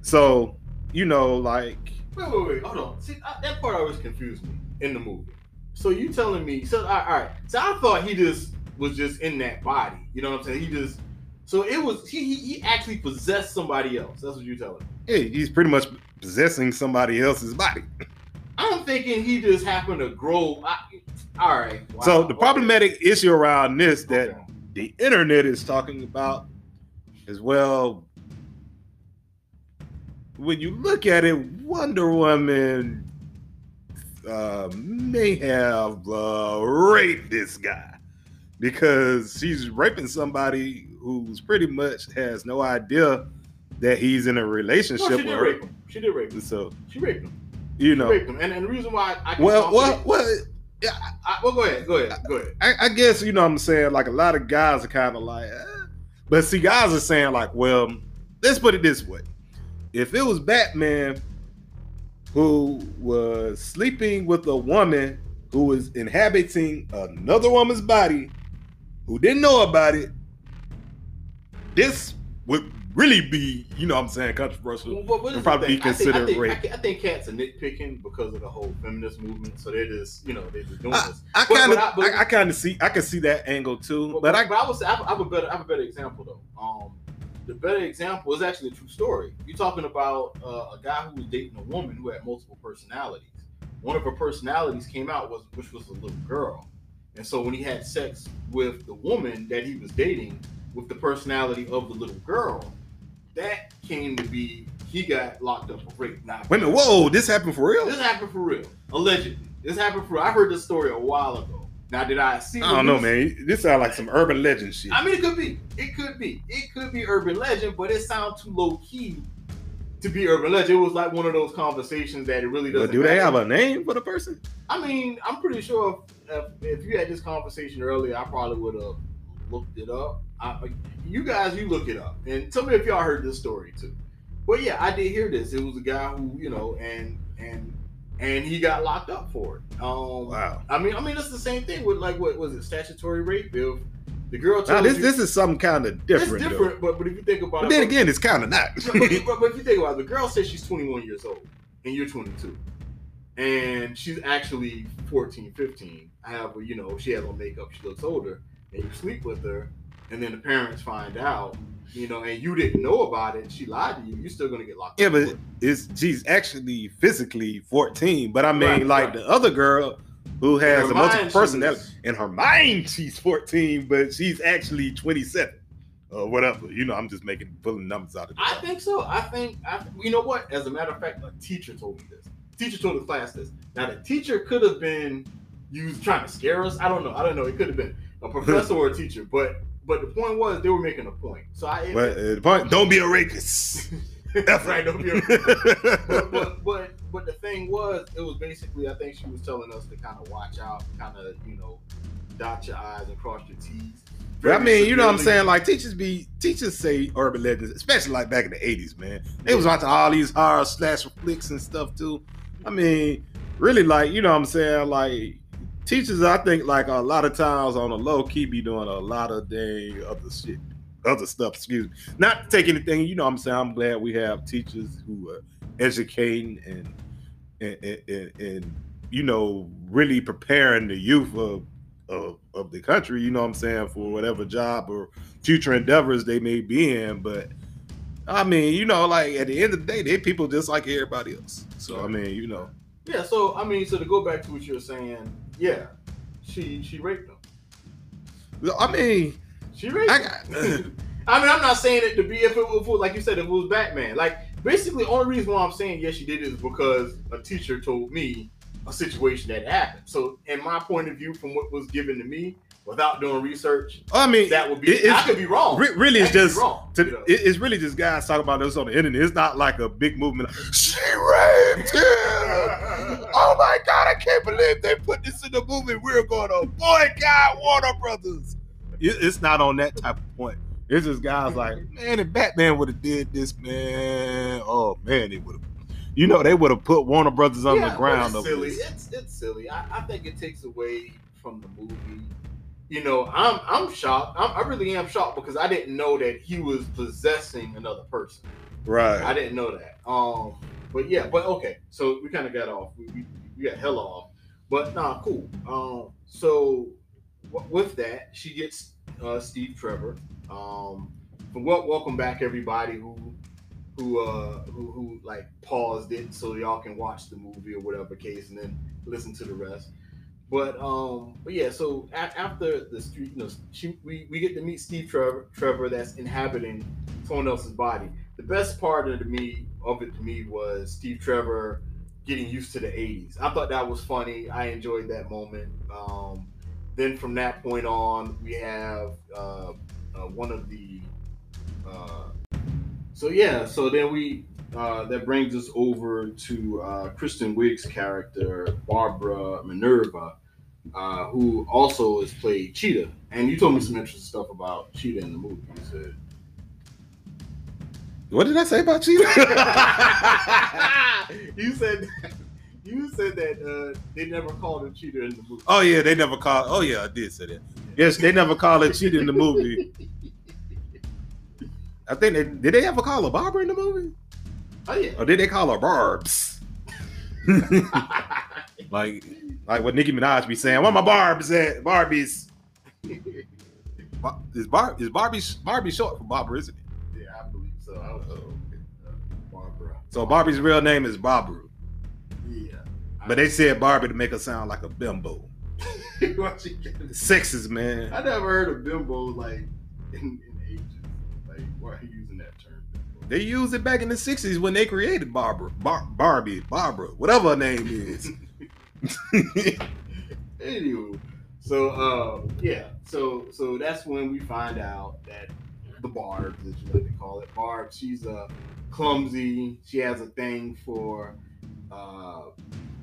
S3: So, you know, like
S4: Wait, wait, wait. Hold on. See, I, that part always confused me in the movie. So you telling me? So all right. So I thought he just was just in that body. You know what I'm saying? He just. So it was he. He, he actually possessed somebody else. That's what you're telling me.
S3: hey, he's pretty much possessing somebody else's body.
S4: I'm thinking he just happened to grow. I, all right. wow,
S3: so the problematic issue around this that
S4: Okay.
S3: the internet is talking about as well. When you look at it, Wonder Woman uh, may have uh, raped this guy because she's raping somebody who's pretty much has no idea that he's in a relationship.
S4: No,
S3: she
S4: did rape him. She did rape him.
S3: So
S4: She raped him.
S3: you
S4: She
S3: know,
S4: raped him. And, and the reason why I can
S3: well, well,
S4: to-
S3: well.
S4: I, well, go ahead. Go ahead. Go ahead.
S3: I, I guess you know what I'm saying. Like a lot of guys are kind of like, eh. but see, guys are saying like, well, let's put it this way: if it was Batman who was sleeping with a woman who was inhabiting another woman's body, who didn't know about it, this would really be, you know, what I'm saying, controversial.
S4: Well, what- what is
S3: Would probably be considered
S4: I think,
S3: rape.
S4: I, think- I think cats are nitpicking because of the whole feminist movement. So they're just, you know, they're just doing
S3: I,
S4: this.
S3: I kind of,
S4: I-
S3: I, kind of see, I can see that angle too.
S4: But,
S3: But I,
S4: but I would say I have, I have a better I have a better example though. Um, the better example is actually a true story. You're talking about uh, a guy who was dating a woman who had multiple personalities. One of her personalities came out was which was a little girl, and so when he had sex with the woman that he was dating with the personality of the little girl, that came to be he got locked up for rape. Now,
S3: wait a minute, whoa, this happened for real?
S4: this happened for real, allegedly. This happened for. I heard this story a while ago. Now, did I see?
S3: I don't know, man. This sounds like some urban legend shit.
S4: I mean, it could be. It could be. It could be urban legend, but it sounds too low key to be urban legend. It was like one of those conversations that it really doesn't.
S3: But do they have a name for the person?
S4: I mean, I'm pretty sure if, if, if you had this conversation earlier, I probably would have looked it up. I, you guys, you look it up and tell me if y'all heard this story too. But yeah, I did hear this. It was a guy who, you know, and and and he got locked up for it. Um,
S3: Wow.
S4: I mean, I mean, it's the same thing with like what was it, statutory rape? If the girl
S3: Now this
S4: you,
S3: this is something kind of different.
S4: it's
S3: though.
S4: different, but but if you think about
S3: But
S4: it,
S3: then again, it's kind of not.
S4: but, but, if you think about it, the girl says she's 21 years old and you're 22. And she's actually 14, 15. I However, you know, she has on makeup, she looks older, and you sleep with her, and then the parents find out, you know, and you didn't know about it, she lied to you, you're still gonna get locked
S3: yeah,
S4: up. Yeah, but
S3: it's she's actually physically 14. But I mean,
S4: Right,
S3: like
S4: right.
S3: the other girl who has a multiple personality.
S4: was-
S3: In her mind, she's 14, but she's actually 27 or whatever. You know, I'm just making pulling numbers out of
S4: I think so. I think I, you know what? As a matter of fact, a teacher told me this. Teacher told the class this. Now the teacher could have been you trying to scare us. I don't know. I don't know. It could have been a professor or a teacher, but but the point was they were making a point. So I
S3: But uh, the point, don't be a rapist.
S4: That's right. Don't be a but, but but but the thing was, it was basically I think she was telling us to kind of watch out, kind of you know, dot your i's and cross your t's.
S3: But I mean, you know what I'm saying? Like teachers be teachers say urban legends, especially like back in the 80s, man. They was watching all these horror slash flicks and stuff too. I mean, really like, you know what I'm saying? Like teachers, I think like a lot of times on a low key be doing a lot of dang other shit. Other stuff, excuse me. Not take anything, you know what I'm saying? I'm glad we have teachers who are educating and and, and, and, and you know, really preparing the youth of of, of the country, you know what I'm saying, for whatever job or future endeavors they may be in. But I mean, you know, like at the end of the day, they people just like everybody else. So I mean, you know,
S4: Yeah. So I mean, so to go back to what you were saying, yeah, she she raped him.
S3: I mean,
S4: She raped.
S3: I got.
S4: I mean, I'm not saying it to be if it, was like you said, if it was Batman. Like basically, only reason why I'm saying yes, she did it is because a teacher told me a situation that happened. So, in my point of view, from what was given to me, without doing research,
S3: I mean,
S4: that would be.
S3: it-
S4: I could be wrong.
S3: re- really,
S4: I
S3: it's just
S4: wrong.
S3: to,
S4: you know?
S3: it- it's really just guys talking about this on the internet. It's not like a big movement. Like, she raped him. Oh my god, I can't believe they put this in the movie. We're gonna boycott Warner Brothers. It's not on that type of point. It's just guys like, man, if Batman would have did this, man, oh man, they would have. You know, they would have put Warner Brothers on
S4: Yeah,
S3: the ground.
S4: It's
S3: over
S4: silly. It's it's silly. I, I think it takes away from the movie. You know, I'm I'm shocked. I'm, I really am shocked because I didn't know that he was possessing another person.
S3: Right.
S4: I didn't know that. Um, but yeah, but okay. So we kind of got off. We, we, we got hell off. But nah, cool. Um, so w- with that, she gets uh, Steve Trevor. Um, but wel- welcome back everybody who who uh who, who like paused it so y'all can watch the movie or whatever case and then listen to the rest. But um, but yeah. So a- after the street, you know, she, we we get to meet Steve Trevor, Trevor that's inhabiting someone else's body. The best part of the me of it to me was Steve Trevor getting used to the 80s. I thought that was funny. I enjoyed that moment. Um, then from that point on, we have uh, uh, one of the. Uh, so yeah, so then we uh, that brings us over to uh, Kristen Wiig's character Barbara Minerva, uh, who also is played Cheetah. And you told me some interesting stuff about Cheetah in the movie. You said.
S3: What did I say about you?
S4: you said you said that uh, they never called a cheater in the movie.
S3: oh yeah, they never called. Oh yeah, I did say that. Yes, they never called a cheater in the movie. I think they did. They ever call a Barbara in the movie,
S4: Oh yeah.
S3: or did they call her Barbs? like, like what Nicki Minaj be saying. Where my Barbs at? Barbies. Bar- Is Bar is Barbie Barbie short for Barbara? Isn't it?
S4: Yeah, so. I was, uh, Barbara.
S3: So Barbie's real name is Barbara,
S4: Yeah.
S3: but they said Barbie to make her sound like a bimbo.
S4: Why she get-
S3: Sexist man.
S4: I never heard of bimbo like in, in ages. Like why are you using that term? Bimbo?
S3: They used it back in the '60s when they created Barbara, Bar- Barbie, Barbara, whatever her name is.
S4: Anywho, so uh, yeah, so so that's when we find out that the Barb, as you like to call it, Barb, she's a clumsy. She has a thing for uh,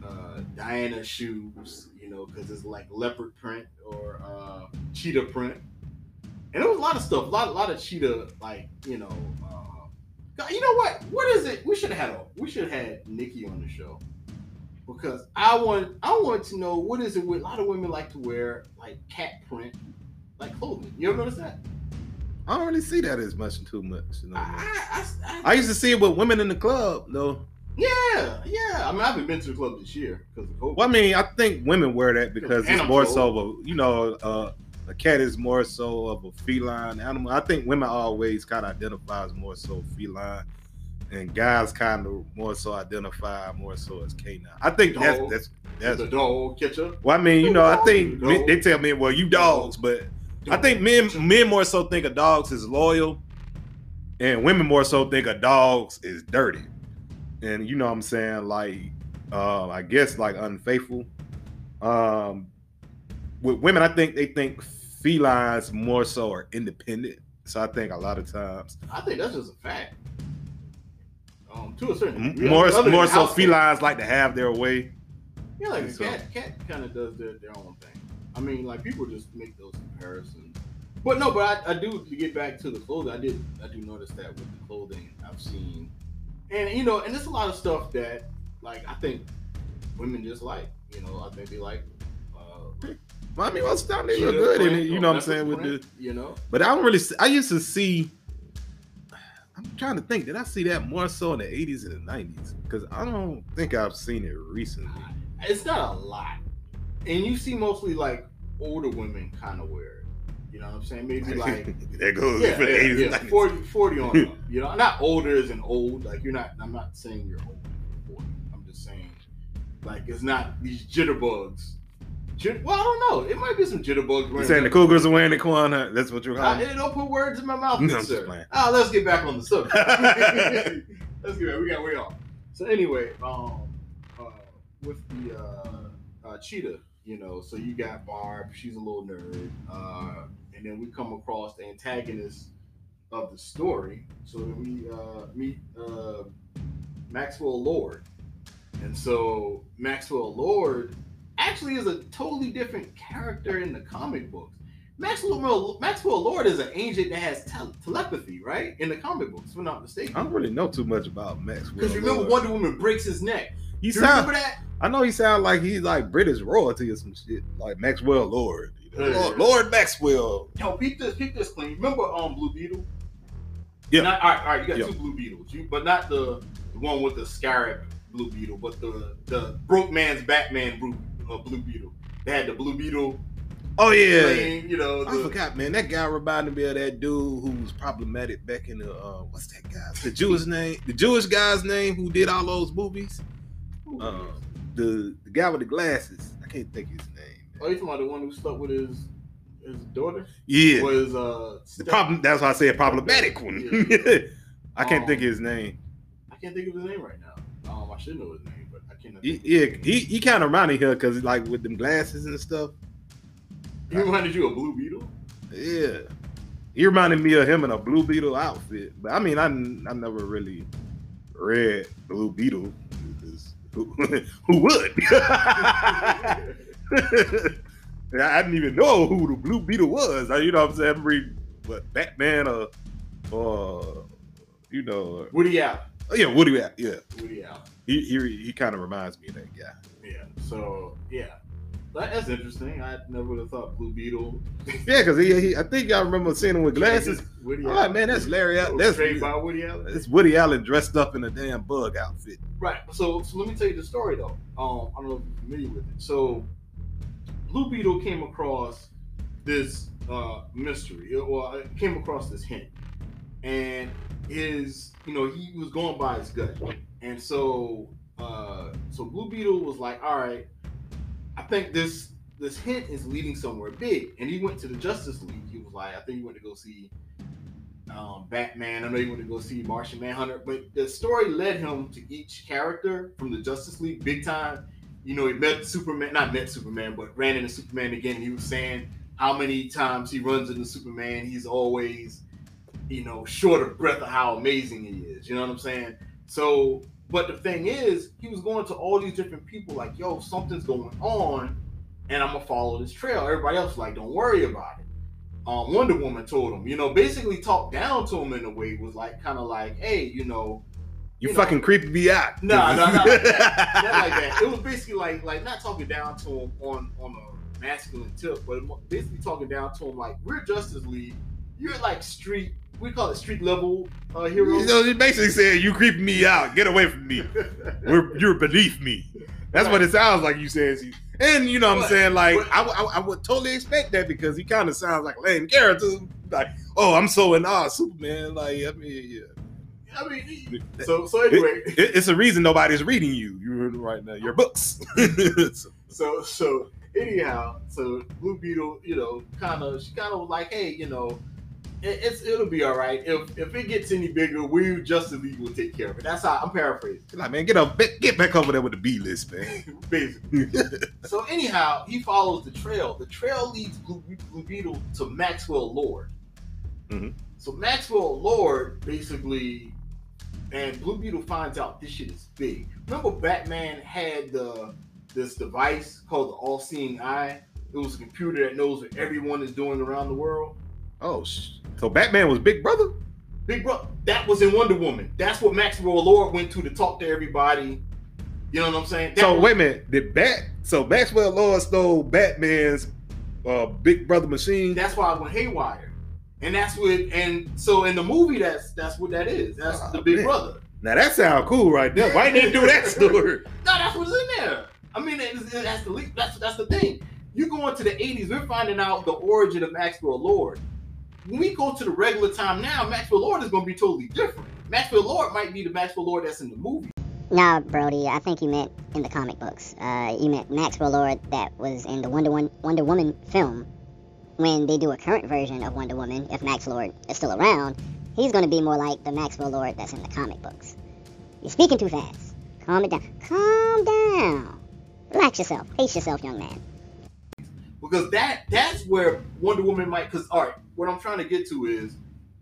S4: uh, Diana shoes, you know, because it's like leopard print or uh, cheetah print, and there was a lot of stuff, a lot, a lot of cheetah, like you know. Uh, you know what? What is it? We should have had a, we should have had Nikki on the show because I want I want to know what is it with a lot of women like to wear like cat print like clothing. You ever notice that?
S3: I don't really see that as much and too much. You know?
S4: I, I, I,
S3: I used to see it with women in the club, though.
S4: yeah, yeah. I mean, I haven't been to the club this year because of COVID.
S3: Well, I mean, I think women wear that because it's more so of a, you know, uh, a cat is more so of a feline animal. I think women always kind of identify as more so feline, and guys kind of more so identify more so as canine. I think that's
S4: Dog.
S3: that's that's.
S4: the dog catcher.
S3: Well, I mean, you know, I think
S4: Dog.
S3: they tell me, well, you dogs, but I think men men more so think of dogs as loyal, and women more so think of dogs is dirty. And you know what I'm saying? Like, uh, I guess like unfaithful. Um, with women, I think they think felines more so are independent. So I think a lot of times
S4: I think that's just a fact. Um, to a certain degree.
S3: more more so felines like to have their way.
S4: Yeah, like a
S3: So-
S4: cat, cat kind of does their, their own thing. I mean, like people just make those comparisons. But no, but I, I do to get back to the clothing. I did I do notice that with the clothing I've seen, and you know, and there's a lot of stuff that like I think women just like. You know, I think they like. Uh,
S3: Well, I mean, most of the time they look good in it. You know what I'm saying with the
S4: you know.
S3: But I don't really. See, I used to see. I'm trying to think. Did I see that more so in the 80s and the 90s? Because I don't think I've seen it recently.
S4: It's not a lot, and you see mostly like older women kind of wear it. You know what I'm saying? Maybe like
S3: there goes
S4: yeah, yeah,
S3: 80s
S4: yeah, 40, 40 on up. You know, not older as in old. Like you're not. I'm not saying you're old. 40. I'm just saying, like it's not these jitterbugs Jit- well, I don't know. It might be some jitterbugs.
S3: You
S4: wearing
S3: saying the. Cougars are wearing the? Huh? That's what you're calling.
S4: it don't put words in my mouth,
S3: No,
S4: good
S3: I'm just
S4: sir. Ah, let's get back on the subject. let's get back. We got way off. So anyway, um, uh, with the uh, uh, cheetah, you know, so you got Barb. She's a little nerd, uh, and then we come across the antagonist of the story. So we uh, meet uh, Maxwell Lord, and so Maxwell Lord actually is a totally different character in the comic books. Maxwell Maxwell Lord is an agent that has tel- telepathy, right? In the comic books, if I'm not mistaken.
S3: I don't really know too much about Maxwell.
S4: Because remember,
S3: Lord.
S4: Wonder Woman breaks his neck. you remember that?
S3: I know he sound like he's like British royalty or some shit, like Maxwell Lord. you know? Lord, Lord Maxwell.
S4: Yo, peep this, peep this clean. Remember um Blue Beetle?
S3: Yeah.
S4: Not, all right, all right. You got
S3: Yeah.
S4: two Blue Beetles, you, but not the, the one with the scarab Blue Beetle, but the the broke man's Batman Blue, uh, Blue Beetle. They had the Blue Beetle.
S3: Oh yeah.
S4: Playing, you know.
S3: I forgot, man. That guy reminded me of that dude who was problematic back in the uh, what's that guy? The Jewish name, the Jewish guy's name who did all those movies. Uh, the the guy with the glasses. I can't think his name.
S4: Oh, you talking about the one who slept with his his daughter?
S3: Yeah,
S4: Was uh
S3: the
S4: step-
S3: problem. That's why I said problematic one. I can't
S4: Um,
S3: think of his name.
S4: I can't think of his name right now. Um, I should know his name, but I can't.
S3: He, yeah, he he kind of reminded here because like with them glasses and stuff.
S4: He reminded you of Blue Beetle.
S3: Yeah, he reminded me of him in a Blue Beetle outfit. But I mean, I, I never really read Blue Beetle. Who, who would? I didn't even know who the Blue Beetle was. You know what I'm saying? I'm reading what Batman or or you know,
S4: Woody Allen.
S3: oh, yeah, Woody. Allen, Yeah,
S4: Woody Allen.
S3: he he, he kind of reminds me of that guy.
S4: Yeah. So yeah, that's interesting. I never would have thought Blue Beetle.
S3: Yeah, because he, he, I think y'all remember seeing him with glasses.
S4: Woody
S3: I'm
S4: Allen.
S3: man, that's Larry. That's
S4: trained by Woody Allen.
S3: It's Woody Allen dressed up in a damn bug outfit.
S4: Right. So, so let me tell you the story though. Um, I don't know if you're familiar with it. So, Blue Beetle came across this uh, mystery. It came across this hint, and his, you know, he was going by his gut, and so, uh, so Blue Beetle was like, all right, I think this this hint is leading somewhere big, and he went to the Justice League. He was like, I think he went to go see um, Batman. I know he went to go see Martian Manhunter, but the story led him to each character from the Justice League big time. You know, he met Superman, not met Superman, but ran into Superman again. He was saying how many times he runs into Superman, he's always, you know, short of breath of how amazing he is. You know what I'm saying? So, but the thing is, he was going to all these different people like, yo, something's going on, and I'm gonna follow this trail. Everybody else was like, don't worry about it um, Wonder Woman told him, you know, basically talked down to him in a way, was like kind of like, hey, you know,
S3: You,
S4: You know-
S3: fucking creepy me out.
S4: Nah, nah, not like that. It was basically like like not talking down to him on on a masculine tip, but basically talking down to him like we're Justice League, you're like street, we call it street level uh,
S3: You
S4: heroes.
S3: know, he basically said, "You creep me out. Get away from me. We're, you're beneath me." That's what it sounds like. You said, and you know what I'm saying. Like
S4: but-
S3: I, I, I would totally expect that because he kind of sounds like lame character. Like, oh, I'm so in awe, Superman. Like, I mean, yeah.
S4: I mean, so so anyway,
S3: It- it's a reason nobody's reading you. You're right now. Your books.
S4: so so anyhow, so Blue Beetle, you know, kind of she kind of was like, hey, you know, it, it's it'll be all right. If if it gets any bigger, we Justice League will take care of it. That's how I'm paraphrasing,
S3: like, man, get up, get back over there with the B list, man.
S4: basically. so anyhow, he follows the trail. The trail leads Blue, Blue Beetle to Maxwell Lord.
S3: Mhm.
S4: So Maxwell Lord basically, and Blue Beetle finds out this shit is big. Remember, Batman had the this device called the All-Seeing Eye. It was a computer that knows what everyone is doing around the world.
S3: Oh, so Batman was Big Brother.
S4: Big bro, that was in Wonder Woman. That's what Maxwell Lord went to to talk to everybody. You know what I'm saying? That
S3: So
S4: was-
S3: wait a minute, did Bat? So Maxwell Lord stole Batman's uh, Big Brother machine.
S4: That's why I went haywire. And that's what and so in the movie that's that's what that is. That's
S3: Oh,
S4: the big
S3: man.
S4: brother.
S3: Now that sounds cool right there. Why didn't they do that story?
S4: No, that's what's in there. I mean, that's the that's that's the thing. You go into the '80s, we're finding out the origin of Maxwell Lord. When we go to the regular time now, Maxwell Lord is going to be totally different. Maxwell Lord might be the Maxwell Lord that's in the movie.
S1: Nah, Brodie, I think you meant in the comic books. Uh, you meant Maxwell Lord that was in the Wonder, One, Wonder Woman film. When they do a current version of Wonder Woman, if Max Lord is still around, he's going to be more like the Maxwell Lord that's in the comic books. You're speaking too fast. Calm it down. Calm down. Relax yourself. Pace yourself, young man.
S4: Because that that's where Wonder Woman might. Because all right, what I'm trying to get to is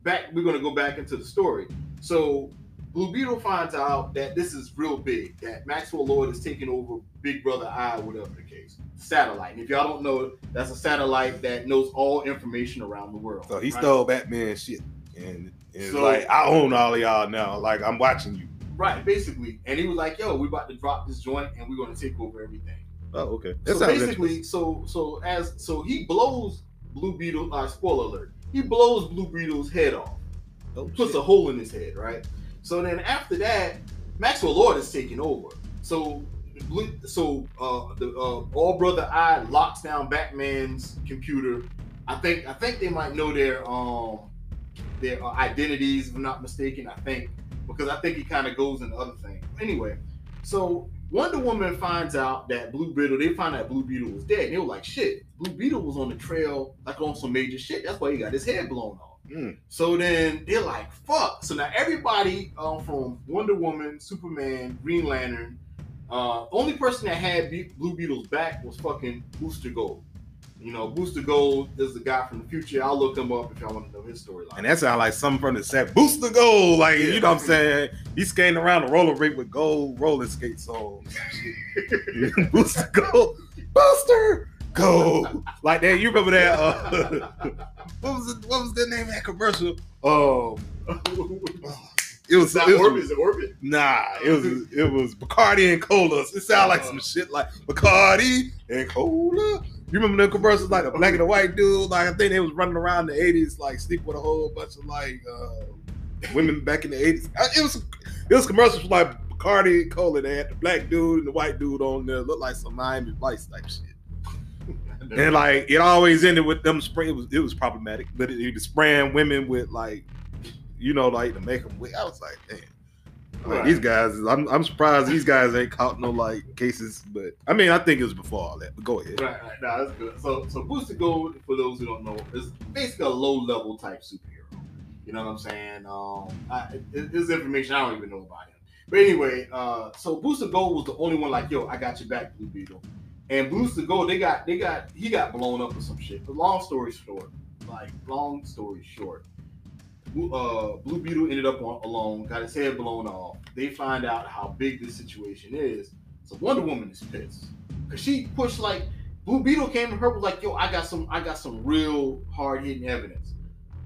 S4: back. We're gonna go back into the story. So Blue Beetle finds out that this is real big. That Maxwell Lord is taking over Big Brother Eye, whatever the case. Satellite. And if y'all don't know, that's a satellite that knows all information around the world.
S3: So he
S4: right?
S3: stole Batman shit, and it's
S4: So-
S3: like I own all of y'all now. Like I'm watching you.
S4: Right, basically. And he was like, "Yo, we're about to drop this joint, and we're gonna take over everything."
S3: Oh, okay. That
S4: so basically, so so as so he blows Blue Beetle. Uh, spoiler alert: he blows Blue Beetle's head off,
S3: Oh,
S4: puts
S3: shit.
S4: a hole in his head, right? So then after that, Maxwell Lord is taking over. So Blue, so uh, the uh, All Brother Eye locks down Batman's computer. I think I think they might know their um their uh, identities, if I'm not mistaken. I think because I think he kind of goes into other things. Anyway, so Wonder Woman finds out that Blue Beetle, they find out Blue Beetle was dead. And they were like, shit, Blue Beetle was on the trail, like on some major shit. That's why he got his head blown off.
S3: Mm.
S4: So then they're like, fuck. So now everybody um, from Wonder Woman, Superman, Green Lantern, uh, only person that had Be- Blue Beetle's back was fucking Booster Gold. You know, Booster Gold is the guy from the future. I'll look him up if y'all want to know his storyline.
S3: And that sounds like something from the set. Booster Gold. Like,
S4: Yeah.
S3: you know what I'm saying? He's skating around the roller rink with gold roller skates on. Booster the goal. Booster Gold, Like that. You remember that? Uh, what was it, what was the name of that commercial? Um, it was,
S4: that
S3: it was
S4: Orbit? Is it Orbit?
S3: Nah, it was it was Bacardi and Cola. It sounded like some shit like Bacardi and Cola. You remember the commercials like a black and a white dude? Like I think they was running around in the eighties, like sleep with a whole bunch of like uh, women back in the eighties. It was it was commercials for like Bacardi and Cola. They had the black dude and the white dude on there, looked like some Miami Vice type shit. And like it always ended with them spraying. It was it was problematic, but it, it was spraying women with like, you know, like to make them. I was like, damn. Like,
S4: Right.
S3: These guys, I'm, I'm surprised these guys ain't caught no like cases, but I mean, I think it was before all that. But go ahead.
S4: Right, right. Nah, that's good. So, so Booster Gold, for those who don't know, is basically a low level type superhero. You know what I'm saying? Um, I, it, this information I don't even know about him. But anyway, uh, so Booster Gold was the only one like, yo, I got your back, Blue Beetle. And Booster Gold, they got, they got, he got blown up or some shit. But long story short, like long story short, uh, Blue Beetle ended up on, alone, got his head blown off. They find out how big this situation is. So Wonder Woman is pissed because she pushed like Blue Beetle came to her was like, "Yo, I got some, I got some real hard hitting evidence."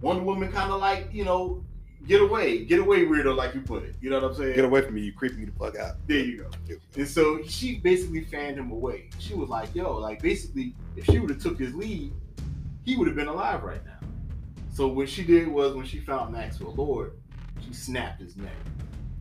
S4: Wonder Woman kind of like, you know, get away, get away, weirdo, like you put it. You know what I'm saying?
S3: Get away from me, you creeping me the fuck out.
S4: There you go. And so she basically fanned him away. She was like, "Yo, like basically, if she would have took his lead, he would have been alive right now." So what she did was when she found Maxwell Lord, she snapped his neck.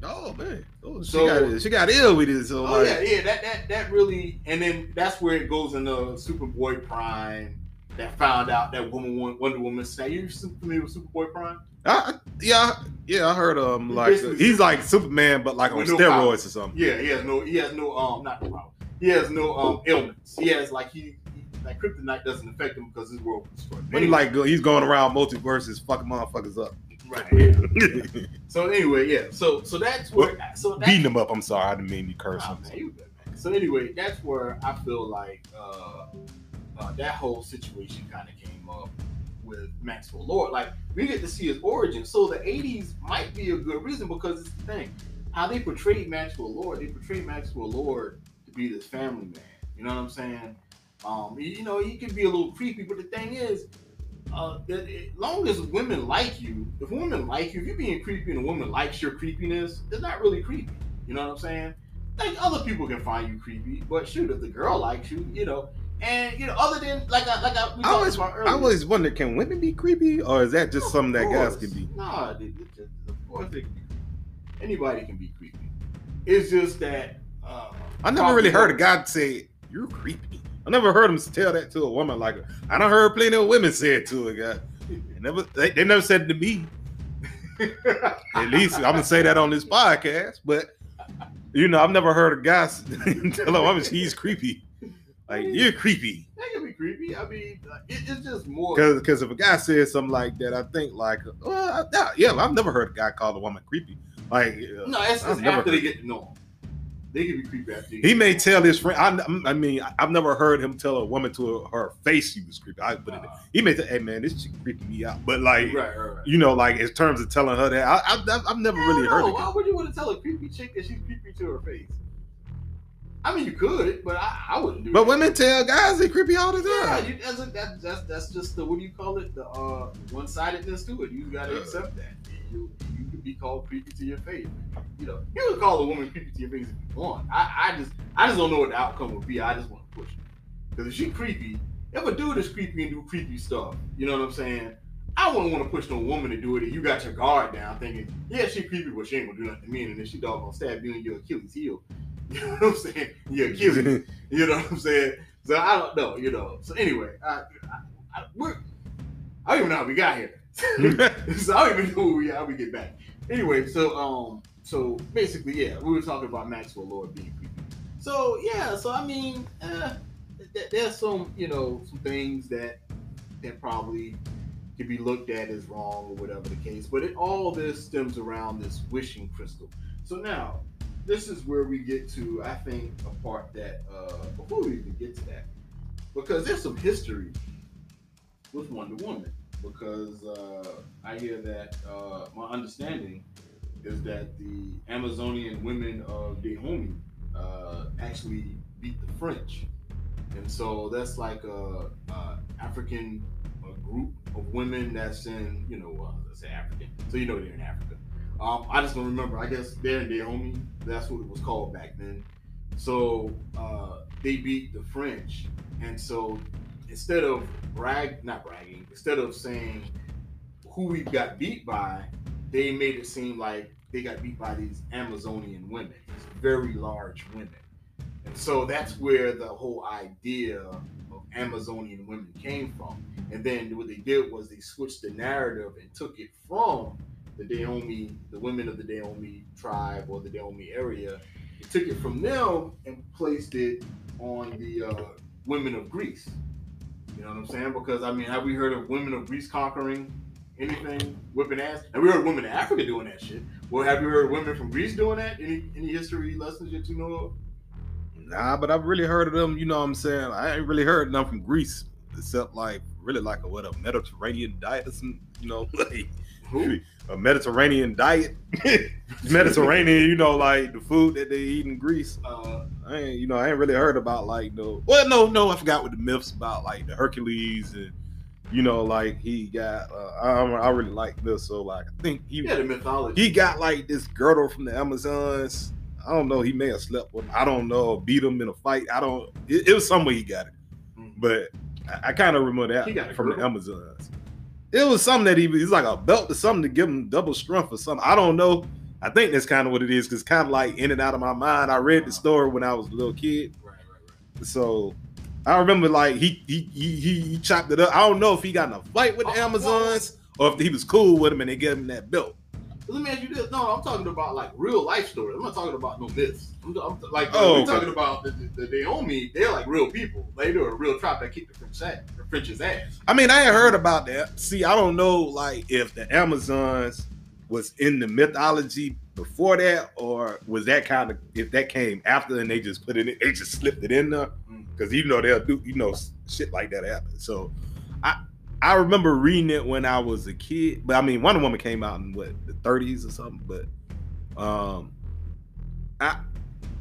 S3: Oh man, oh, she
S4: So-
S3: got she got ill with it. So
S4: Oh
S3: like,
S4: yeah, yeah. That that that really, and then that's where it goes into Superboy Prime. That found out that woman Wonder Woman snap. You familiar with Superboy Prime?
S3: I, yeah, yeah, I heard um like
S4: basically
S3: he's like Superman, but like on
S4: no
S3: steroids
S4: power.
S3: or something.
S4: Yeah, he has no, he has no, um, not no power. He has no um ailments. He has like he, he like kryptonite doesn't affect him because his world was destroyed.
S3: But he like go- he's going around multiverses, fucking motherfuckers up,
S4: right. Yeah. So anyway, yeah. So so that's where so that's,
S3: beating him up. I'm sorry, I didn't mean to curse.
S4: Nah,
S3: him.
S4: man, you good, man. So anyway, that's where I feel like uh, uh, that whole situation kind of came up with Maxwell Lord. Like we get to see his origin. So the '80s might be a good reason because it's the thing how they portrayed Maxwell Lord. They portrayed Maxwell Lord to be this family man. You know what I'm saying? Um, you know, he can be a little creepy, but the thing is, uh, that it, long as women like you, if women like you, if you're being creepy and a woman likes your creepiness, it's not really creepy. You know what I'm saying? Like other people can find you creepy, but shoot, if the girl likes you, you know, and you know, other than like I like I, we
S3: I always, I always wonder, can women be creepy, or is that just
S4: Of
S3: something that guys can be?
S4: Nah, they- they just- of course they can be. creepy. Anybody can be creepy. It's just that. Uh,
S3: I never really heard a guy say you're creepy. I never heard him tell that to a woman like I don't heard plenty of women say it to a guy. They never, they, they never said it to me. At least I'm gonna say that on this podcast. But You know, I've never heard a guy tell a woman he's creepy. Like you're creepy.
S4: That can be creepy. I mean, uh, it, it's just more.
S3: Because because if a guy says something like that, I think like, well, I- yeah, I've never heard a guy call a woman creepy. Like, uh,
S4: No, it's,
S3: I've never
S4: after they get to know. They can be creepy after you
S3: he may tell his friend. I, I mean, I've never heard him tell a woman to her face he was creepy. I put it.
S4: him.
S3: He may say, "Hey man, this chick creeping me out," but like,
S4: Uh, right, right, right.
S3: you know, like in terms of telling her that, I, I, I've- I've never really heard
S4: no,
S3: it.
S4: Why would you want to tell a creepy chick that she's creepy to her face? I mean, you could, but I, I wouldn't do it.
S3: But
S4: that.
S3: women tell guys they creepy all the
S4: Yeah,
S3: time.
S4: you, that's, a, that, that's that's just the what do you call it? The uh, one sidedness to it. You gotta
S3: Uh.
S4: accept that. You you could be called creepy to your face. You know, you can call a woman creepy to your face if you want. I, I just I just don't know what the outcome would be. I just want to push it because if she creepy, if a dude is creepy and do creepy stuff, you know what I'm saying? I wouldn't want to push no woman to do it. And you got your guard down, thinking, yeah, she creepy, but she ain't gonna do nothing to me. And then she dog gonna stab you in your Achilles heel. You know what I'm saying? Your Achilles. You know what I'm saying? So I don't know, you know. So anyway, I, I, I, we're, I don't even know how we got here. so I don't even know we, how we get back. Anyway, so um, so basically, yeah, we were talking about Maxwell Lord being creepy. So yeah, so I mean, uh, th- there's some, you know, some things that that probably could be looked at as wrong or whatever the case. But it all this stems around this wishing crystal. So now, this is where we get to, I think, a part that uh, before we even get to that, because there's some history with Wonder Woman. Because uh, I hear that uh, my understanding is that the Amazonian women of Dahomey uh, actually beat the French, and so that's like a, a African a group of women that's in you know uh, let's say African, so you know they're in Africa. Um, I just don't remember. I guess they're in Dahomey. That's what it was called back then. So uh, they beat the French, and so instead of brag, not bragging, instead of saying who we got beat by, they made it seem like they got beat by these Amazonian women, these very large women. And so that's where the whole idea of Amazonian women came from. And then what they did was they switched the narrative and took it from the Dahomey, the women of the Dahomey tribe or the Dahomey area. Took it from them and placed it on the uh, women of Greece. You know what I'm saying? Because I mean, have we heard of women of Greece conquering anything, whipping ass? And we heard women in Africa doing that shit. Well, have you heard women from Greece doing that? Any any history lessons that you know of?
S3: Nah, but I've really heard of them. You know what I'm saying? I ain't really heard none from Greece, except like really like a what a Mediterranean diet or some, you know, like A Mediterranean diet. Mediterranean, you know, like the food that they eat in Greece.
S4: Uh,
S3: I ain't, you know, I ain't really heard about like no. Well, no, no, I forgot what the myths about like the Hercules and you know, like he got. Uh, I, I really like this, so like I think he
S4: yeah, the mythology.
S3: he got like this girdle from the Amazons. I don't know. He may have slept with. Him. I don't know. Beat him in a fight. I don't. It, it was somewhere he got it,
S4: Mhm.
S3: but I, I kind of remember that
S4: He got a
S3: from the? Amazons. It was something that he was like a belt or something to give him double strength or something. I don't know. I think that's kind of what it is because kind of like in and out of my mind. I read the story when I was a little kid,
S4: Right, right, right.
S3: so I remember like he he he, he, chopped it up. I don't know if he got in a fight with the
S4: Oh,
S3: Amazons or if he was cool with him and they gave him that belt.
S4: Let me ask you this. No, I'm talking about like real life stories. I'm not talking about no myths. I'm, I'm like
S3: Oh,
S4: we're
S3: okay.
S4: talking about the, the, the Dahomey. They're like real people. They do a real tribe that kick the French ass, the French's ass.
S3: I mean, I ain't heard about that. See, I don't know, like, if the Amazons was in the mythology before that, or was that kind of if that came after and they just put it in, they just slipped it in there
S4: Mm.
S3: because you know they'll do, you know, shit like that happen. So, I I remember reading it when I was a kid, but I mean, Wonder Woman came out in what the 30s or something, but um, I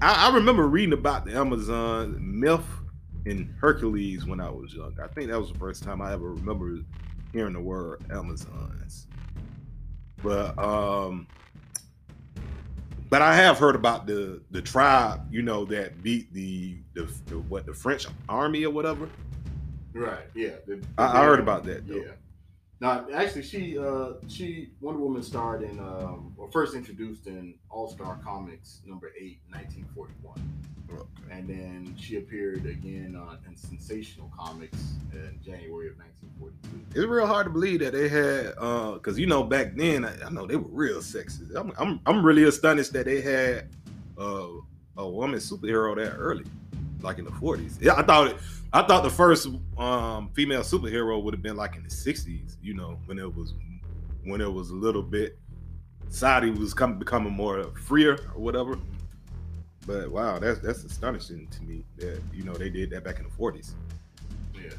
S3: I, I remember reading about the Amazon myth in Hercules when I was young. I think that was the first time I ever remember hearing the word Amazons. But um but I have heard about the the tribe, you know, that beat the the, the what the French army or whatever.
S4: Right. Yeah. The-
S3: I, I heard about that though.
S4: Yeah. Now, actually, she uh she Wonder Woman starred in um or first introduced in All Star Comics number eight, 1941.
S3: Okay.
S4: and then she appeared again uh, in Sensational Comics in January of 1942.
S3: It's real hard to believe that they had uh cuz you know back then I, I know they were real sexist. I'm, I'm I'm really astonished that they had a a woman superhero that early, like in the forties. Yeah, I thought it. I thought the first um, female superhero would have been like in the sixties. You know, when it was when it was a little bit Saudi was coming becoming more freer or whatever. But wow, that's that's astonishing to me that you know they did that back in the forties.
S4: Yeah.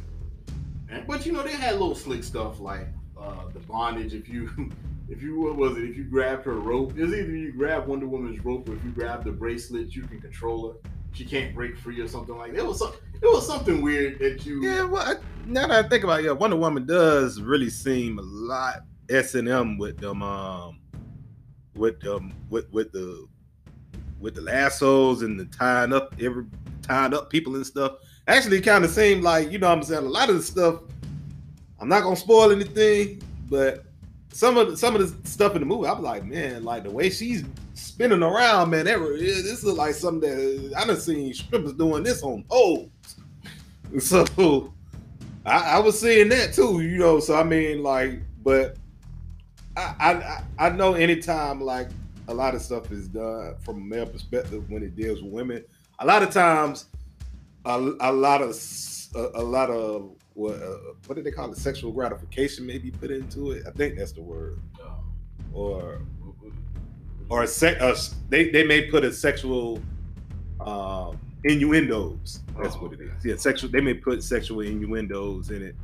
S4: And, but you know they had little slick stuff like uh, the bondage. If you if you what was it? If you grabbed her rope, it's either you grab Wonder Woman's rope or if you grab the bracelet, you can control her. She can't break free or something like that. It was some, it was something weird that you.
S3: Yeah, well, now that I think about it, yeah, Wonder Woman does really seem a lot S and M with them, um, with them, with with the with the lassos and the tying up every tying up people and stuff. Actually, kind of seemed like you know what I'm saying a lot of the stuff. I'm not gonna spoil anything, but some of the, some of the stuff in the movie, I'm like, man, like the way she's spinning around, man, that, this is like something that I done seen strippers doing this on poles. So I, I was seeing that too, you know. So I mean, like, but I, I I know anytime like a lot of stuff is done from a male perspective when it deals with women, a lot of times a, a lot of a, a lot of what uh, what did they call it? Sexual gratification maybe put into it. I think that's the word. Or or a sec, uh, they they may put a sexual um, innuendos. That's
S4: Oh,
S3: what it is. Yeah, sexual. They may put sexual innuendos in it,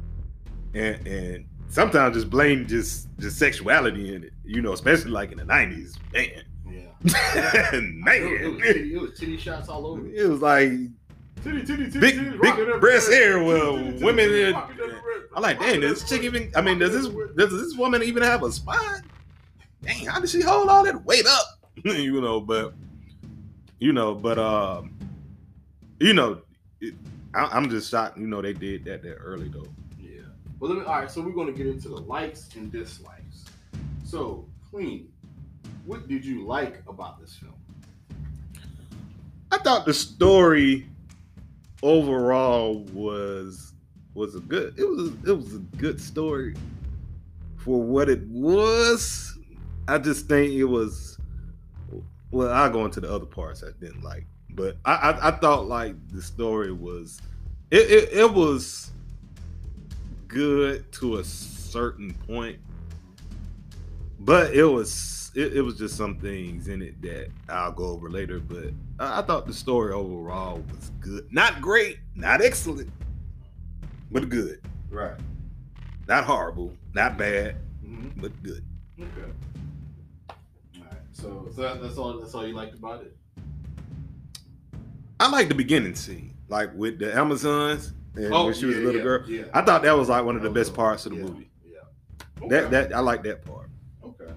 S3: and and sometimes just blame just just sexuality in it. You know, especially like in the nineties, man,
S4: Yeah. It was,
S3: man.
S4: titty, it was titty shots all over.
S3: It was like
S4: Titty, titty, titty,
S3: Big-
S4: titty,
S3: big breast hair, well, women
S4: titty,
S3: I'm like, dang, does this chick even? I mean, does this does this woman even have a spine? Dang, how did she hold all that weight up? you know, but you know, but um, you know, it, I, I'm just shocked. You know, they did that that early though.
S4: Yeah. Well, let me. All right. So we're going to get into the likes and dislikes. So, Queen, what did you like about this film?
S3: I thought the story overall was was a good. It was it was a good story for what it was. I just think it was. Well, I'll go into the other parts I didn't like, but I I, I thought like the story was it, it it was good to a certain point, but it was it, it was just some things in it that I'll go over later. But I, I thought the story overall was good, not great, not excellent, but good.
S4: Right.
S3: Not horrible, not bad,
S4: Mm-hmm.
S3: but good.
S4: Okay. All right. So, so that's all. That's all you liked about it.
S3: I like the beginning scene, like with the Amazons and when she was a
S4: Oh,
S3: little
S4: yeah,
S3: girl.
S4: Yeah.
S3: I thought that was like one of the best parts of the movie.
S4: Yeah.
S3: That
S4: Okay.
S3: that I like that part.
S4: Okay.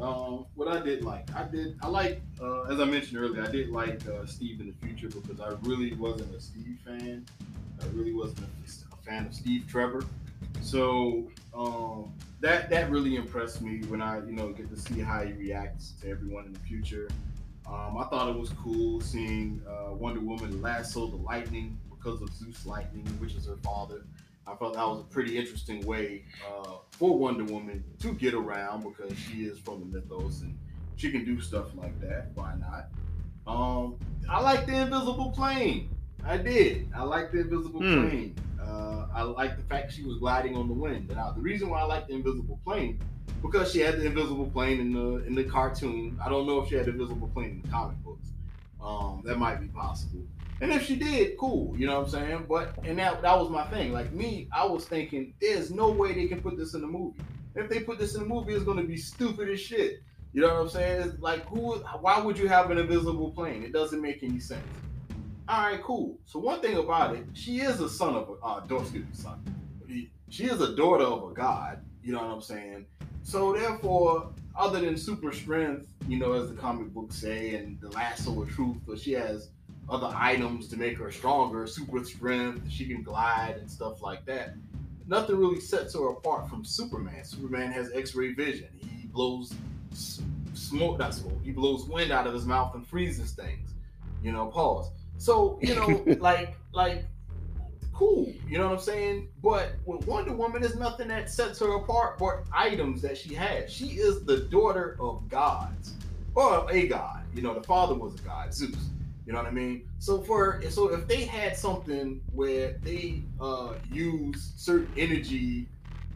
S4: Um, what I did like, I did, I like, uh, as I mentioned earlier, I did like uh, Steve in the future because I really wasn't a Steve fan. I really wasn't a, a fan of Steve Trevor. So um, that that really impressed me when I, you know, get to see how he reacts to everyone in the future. Um, I thought it was cool seeing uh, Wonder Woman lasso the lightning because of Zeus Lightning, which is her father. I felt that was a pretty interesting way uh, for Wonder Woman to get around because she is from the mythos and she can do stuff like that. Why not? Um, I like the invisible plane. I did. I like the invisible
S3: Hmm.
S4: plane. Uh, I like the fact she was gliding on the wind. Now, the reason why I like the invisible plane because she had the invisible plane in the in the cartoon. I don't know if she had the invisible plane in the comic books. Um, that might be possible. And if she did, cool. You know what I'm saying? But and that that was my thing. Like me, I was thinking, there's no way they can put this in the movie. If they put this in the movie, it's gonna be stupid as shit. You know what I'm saying? It's like who why would you have an invisible plane? It doesn't make any sense. All right, cool. So one thing about it, she is a son of a uh, daughter, excuse me, son. She is a daughter of a god. You know what I'm saying? So therefore, other than super strength, you know, as the comic books say, and the lasso of truth, but she has other items to make her stronger, super strength, she can glide and stuff like that. Nothing really sets her apart from Superman. Superman has X-ray vision. He blows smoke, not smoke. He blows wind out of his mouth and freezes things. You know, pause. So you know, like, like, cool. You know what I'm saying? But with Wonder Woman, there's nothing that sets her apart but items that she has. She is the daughter of gods. or a god. You know, the father was a god, Zeus. You know what I mean? So for so if they had something where they uh use certain energy,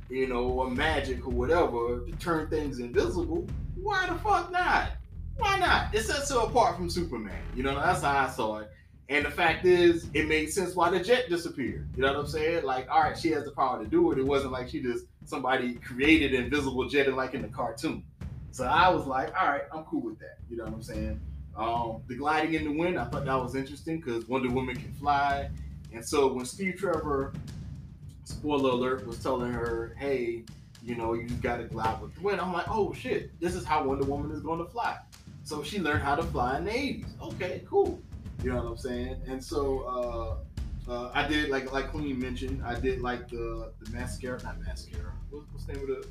S4: you know, or magic or whatever to turn things invisible, why the fuck not? Why not? It sets her apart from Superman. You know, that's how I saw it. And the fact is, it made sense why the jet disappeared. You know what I'm saying? Like, all right, she has the power to do it. It wasn't like she just somebody created invisible jet like in the cartoon. So I was like, all right, I'm cool with that. You know what I'm saying? Um, the gliding in the wind, I thought that was interesting because Wonder Woman can fly. And so when Steve Trevor, spoiler alert, was telling her, hey, you know, you got to glide with the wind, I'm like, oh shit, this is how Wonder Woman is going to fly. So she learned how to fly in the 80s. Okay, cool. You know what I'm saying? And so uh, uh, I did like like Queen mentioned, I did like the the mascara, not mascara. What, what's the name of the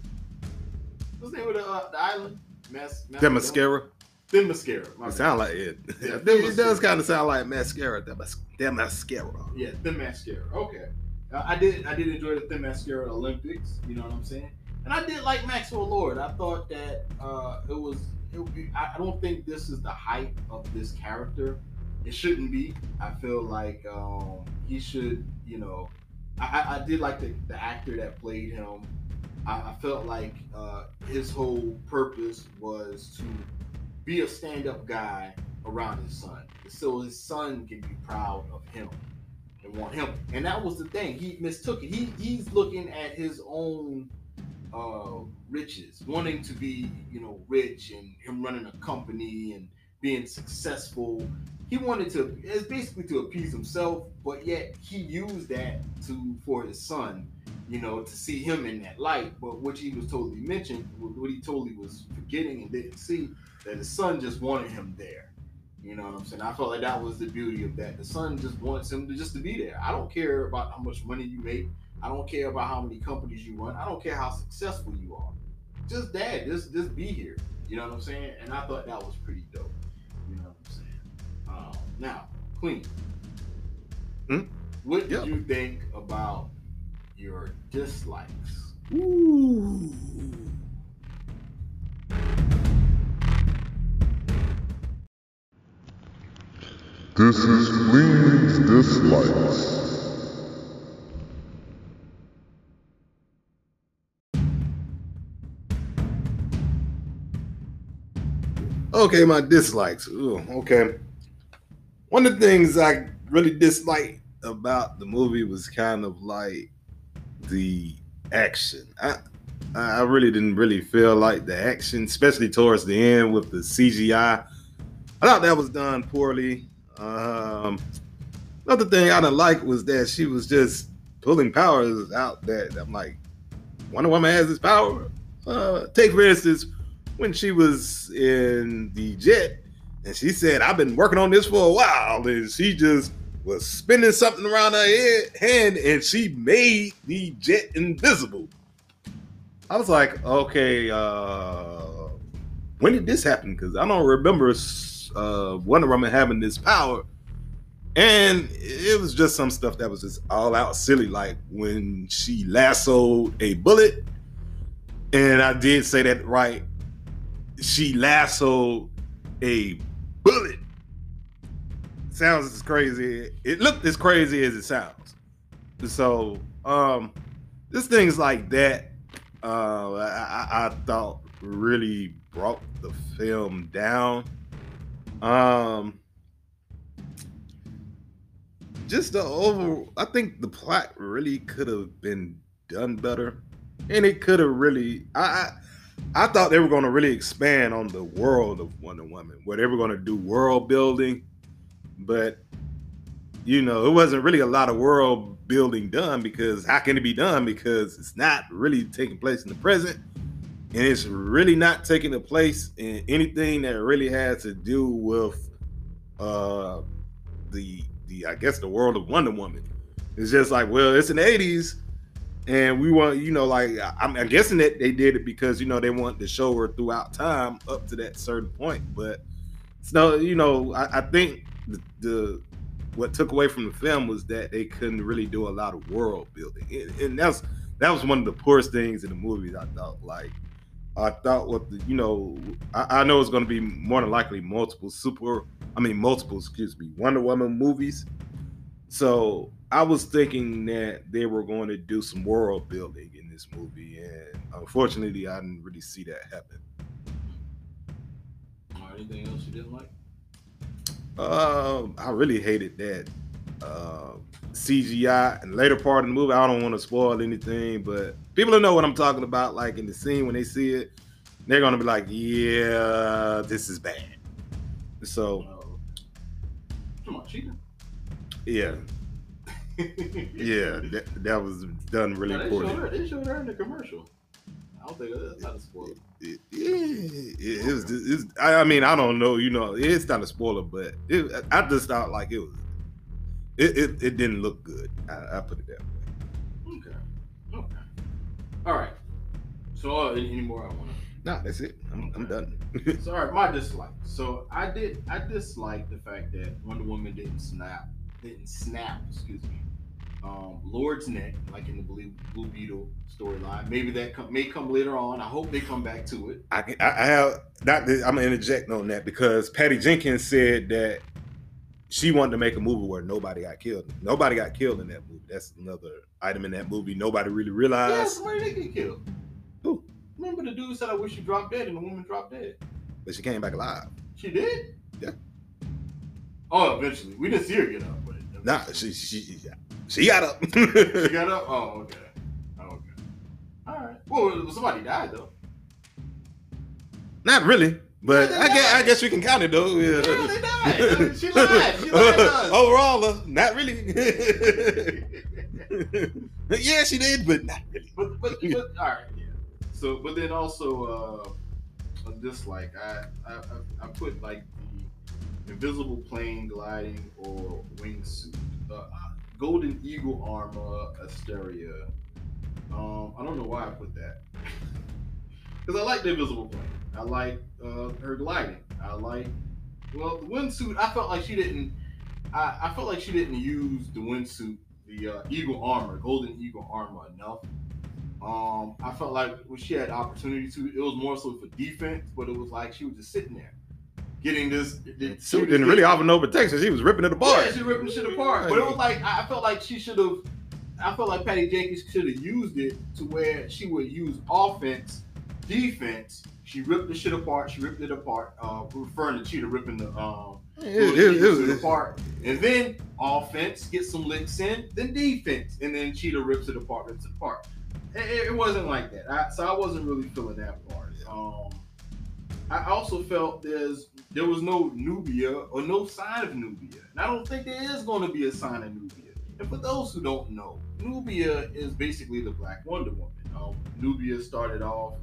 S4: what's the name of the, uh, the island? Mas,
S3: The mascara.
S4: Themyscira.
S3: It sound like it.
S4: Yeah,
S3: it, does kind of sound like mascara. That, mas- that mascara.
S4: Yeah, Themyscira. Okay. Uh, I did I did enjoy the Themyscira Olympics. You know what I'm saying? And I did like Maxwell Lord. I thought that uh, it was. It would be, I I don't think this is the height of this character. It shouldn't be. I feel like um, he should. You know, I, I- did like the, the actor that played him. I, I felt like uh, his whole purpose was to be a stand-up guy around his son, so his son can be proud of him and want him. And that was the thing. He mistook it. He he's looking at his own uh, riches, wanting to be, you know, rich and him running a company and being successful. He wanted to it's basically to appease himself, but yet he used that to for his son, you know, to see him in that light. But which he was totally mentioned, what he totally was forgetting and didn't see, that his son just wanted him there. You know what I'm saying? I felt like that was the beauty of that. The son just wants him to just to be there. I don't care about how much money you make. I don't care about how many companies you run. I don't care how successful you are. Just dad, just just be here. You know what I'm saying? And I thought that was pretty dope. Now, Queen,
S3: Hmm?
S4: what did
S3: Yeah.
S4: you think about your dislikes?
S3: Ooh.
S5: This is Queen's Dislikes.
S3: Okay, my dislikes. Ooh, okay. One of the things I really disliked about the movie was kind of like the action. I I really didn't really feel like the action, especially towards the end with the CGI. I thought that was done poorly. Um, another thing I didn't like was that she was just pulling powers out that I'm like, Wonder Woman has this power. Uh, take for instance, when she was in the jet and she said, I've been working on this for a while, and she just was spinning something around her head, hand and she made the jet invisible. I was like, okay, uh, when did this happen? Because I don't remember uh, Wonder Woman having this power. And it was just some stuff that was just all out silly, like when she lassoed a bullet. And I did say that right. She lassoed a bullet. Sounds as crazy. It looked as crazy as it sounds. So, um, this things like that, uh, I, I, thought really brought the film down. Um, just the over, I think the plot really could have been done better, and it could have really. I, I I thought they were going to really expand on the world of Wonder Woman, where they were going to do world building, but you know, it wasn't really a lot of world building done because how can it be done? Because it's not really taking place in the present, and it's really not taking place in anything that really has to do with uh the the I guess the world of Wonder Woman. It's just like, well, it's in the 80s, and we want, you know, like I'm, I'm guessing that they did it because you know they want to show her throughout time up to that certain point. But so you know, I, I think the, the what took away from the film was that they couldn't really do a lot of world building, and, and that's that was one of the poorest things in the movies. I thought like I thought what the you know I, I know it's going to be more than likely multiple super I mean multiple excuse me Wonder Woman movies. So I was thinking that they were going to do some world building in this movie, and unfortunately, I didn't really see that happen.
S4: Anything else you didn't like?
S3: Um, I really hated that uh, CGI and later part of the movie. I don't want to spoil anything, but people know what I'm talking about. Like in the scene when they see it, they're gonna be like, "Yeah, this is bad." So
S4: Uh, come on, cheating.
S3: yeah, yeah, that, that was done really
S4: they showed
S3: poorly.
S4: her. They showed her in the commercial. I don't think that's not a spoiler.
S3: It, yeah, it, it was. It's, I, I mean, I don't know. You know, it's not a spoiler, but it, I just thought like it was. It, it, it didn't look good. I, I put it that way.
S4: Okay. Okay. All right. So uh, any, more I want to.
S3: Nah, that's it. I'm, I'm done.
S4: Sorry, right, my dislike. So I did. I dislike the fact that Wonder Woman didn't snap. Didn't snap. Excuse me. Um, Lord's neck, like in the Blue, Blue Beetle storyline. Maybe that come, may come later on. I hope they come back to it.
S3: I, can- I I have not. that- I'm gonna interject on that because Patty Jenkins said that she wanted to make a movie where nobody got killed. Nobody got killed in that movie. That's another item in that movie. Nobody really
S4: Yeah,
S3: realized,
S4: somebody did get killed.
S3: Who?
S4: Remember the dude said, "I wish you dropped dead," and the woman dropped dead.
S3: but she came back alive.
S4: She did.
S3: Yeah.
S4: Oh, eventually, we didn't see her get up, but
S3: Nah, she she she got up.
S4: she got up. Oh, okay. Oh, okay. All right. Well, somebody died though.
S3: Not really, but I guess I guess we can count it though. Yeah,
S4: died. She lied. She lied.
S3: Overall, uh, not really. yeah, she did, but not really.
S4: But but, but all right, yeah. So but then also uh a dislike. I I, I, I put like invisible plane gliding or wingsuit. Uh, Golden Eagle armor, Asteria. Um, I don't know why I put that. Because I like the invisible plane. I like uh, her gliding. I like well the windsuit. I felt like she didn't. I, I felt like she didn't use the windsuit, the uh, eagle armor, golden eagle armor enough. Um, I felt like when she had opportunity to, it was more so for defense, but it was like she was just sitting there, getting this. this
S3: Suit didn't really offer no protection. She was ripping it apart.
S4: Yeah, she ripping shit apart. But it was like I felt like she should have. I felt like Patty Jenkins should have used it to where she would use offense, defense. She ripped the shit apart. She ripped it apart. Uh, referring to Cheetah ripping the um
S3: It- it- it was-
S4: apart, and then offense gets some licks in, then defense, and then Cheetah rips it apart, rips it apart. It, it wasn't like that, I, so I wasn't really feeling that part. Um, I also felt there's there was no Nubia or no sign of Nubia, and I don't think there is going to be a sign of Nubia. And for those who don't know, Nubia is basically the Black Wonder Woman. Um, Nubia started off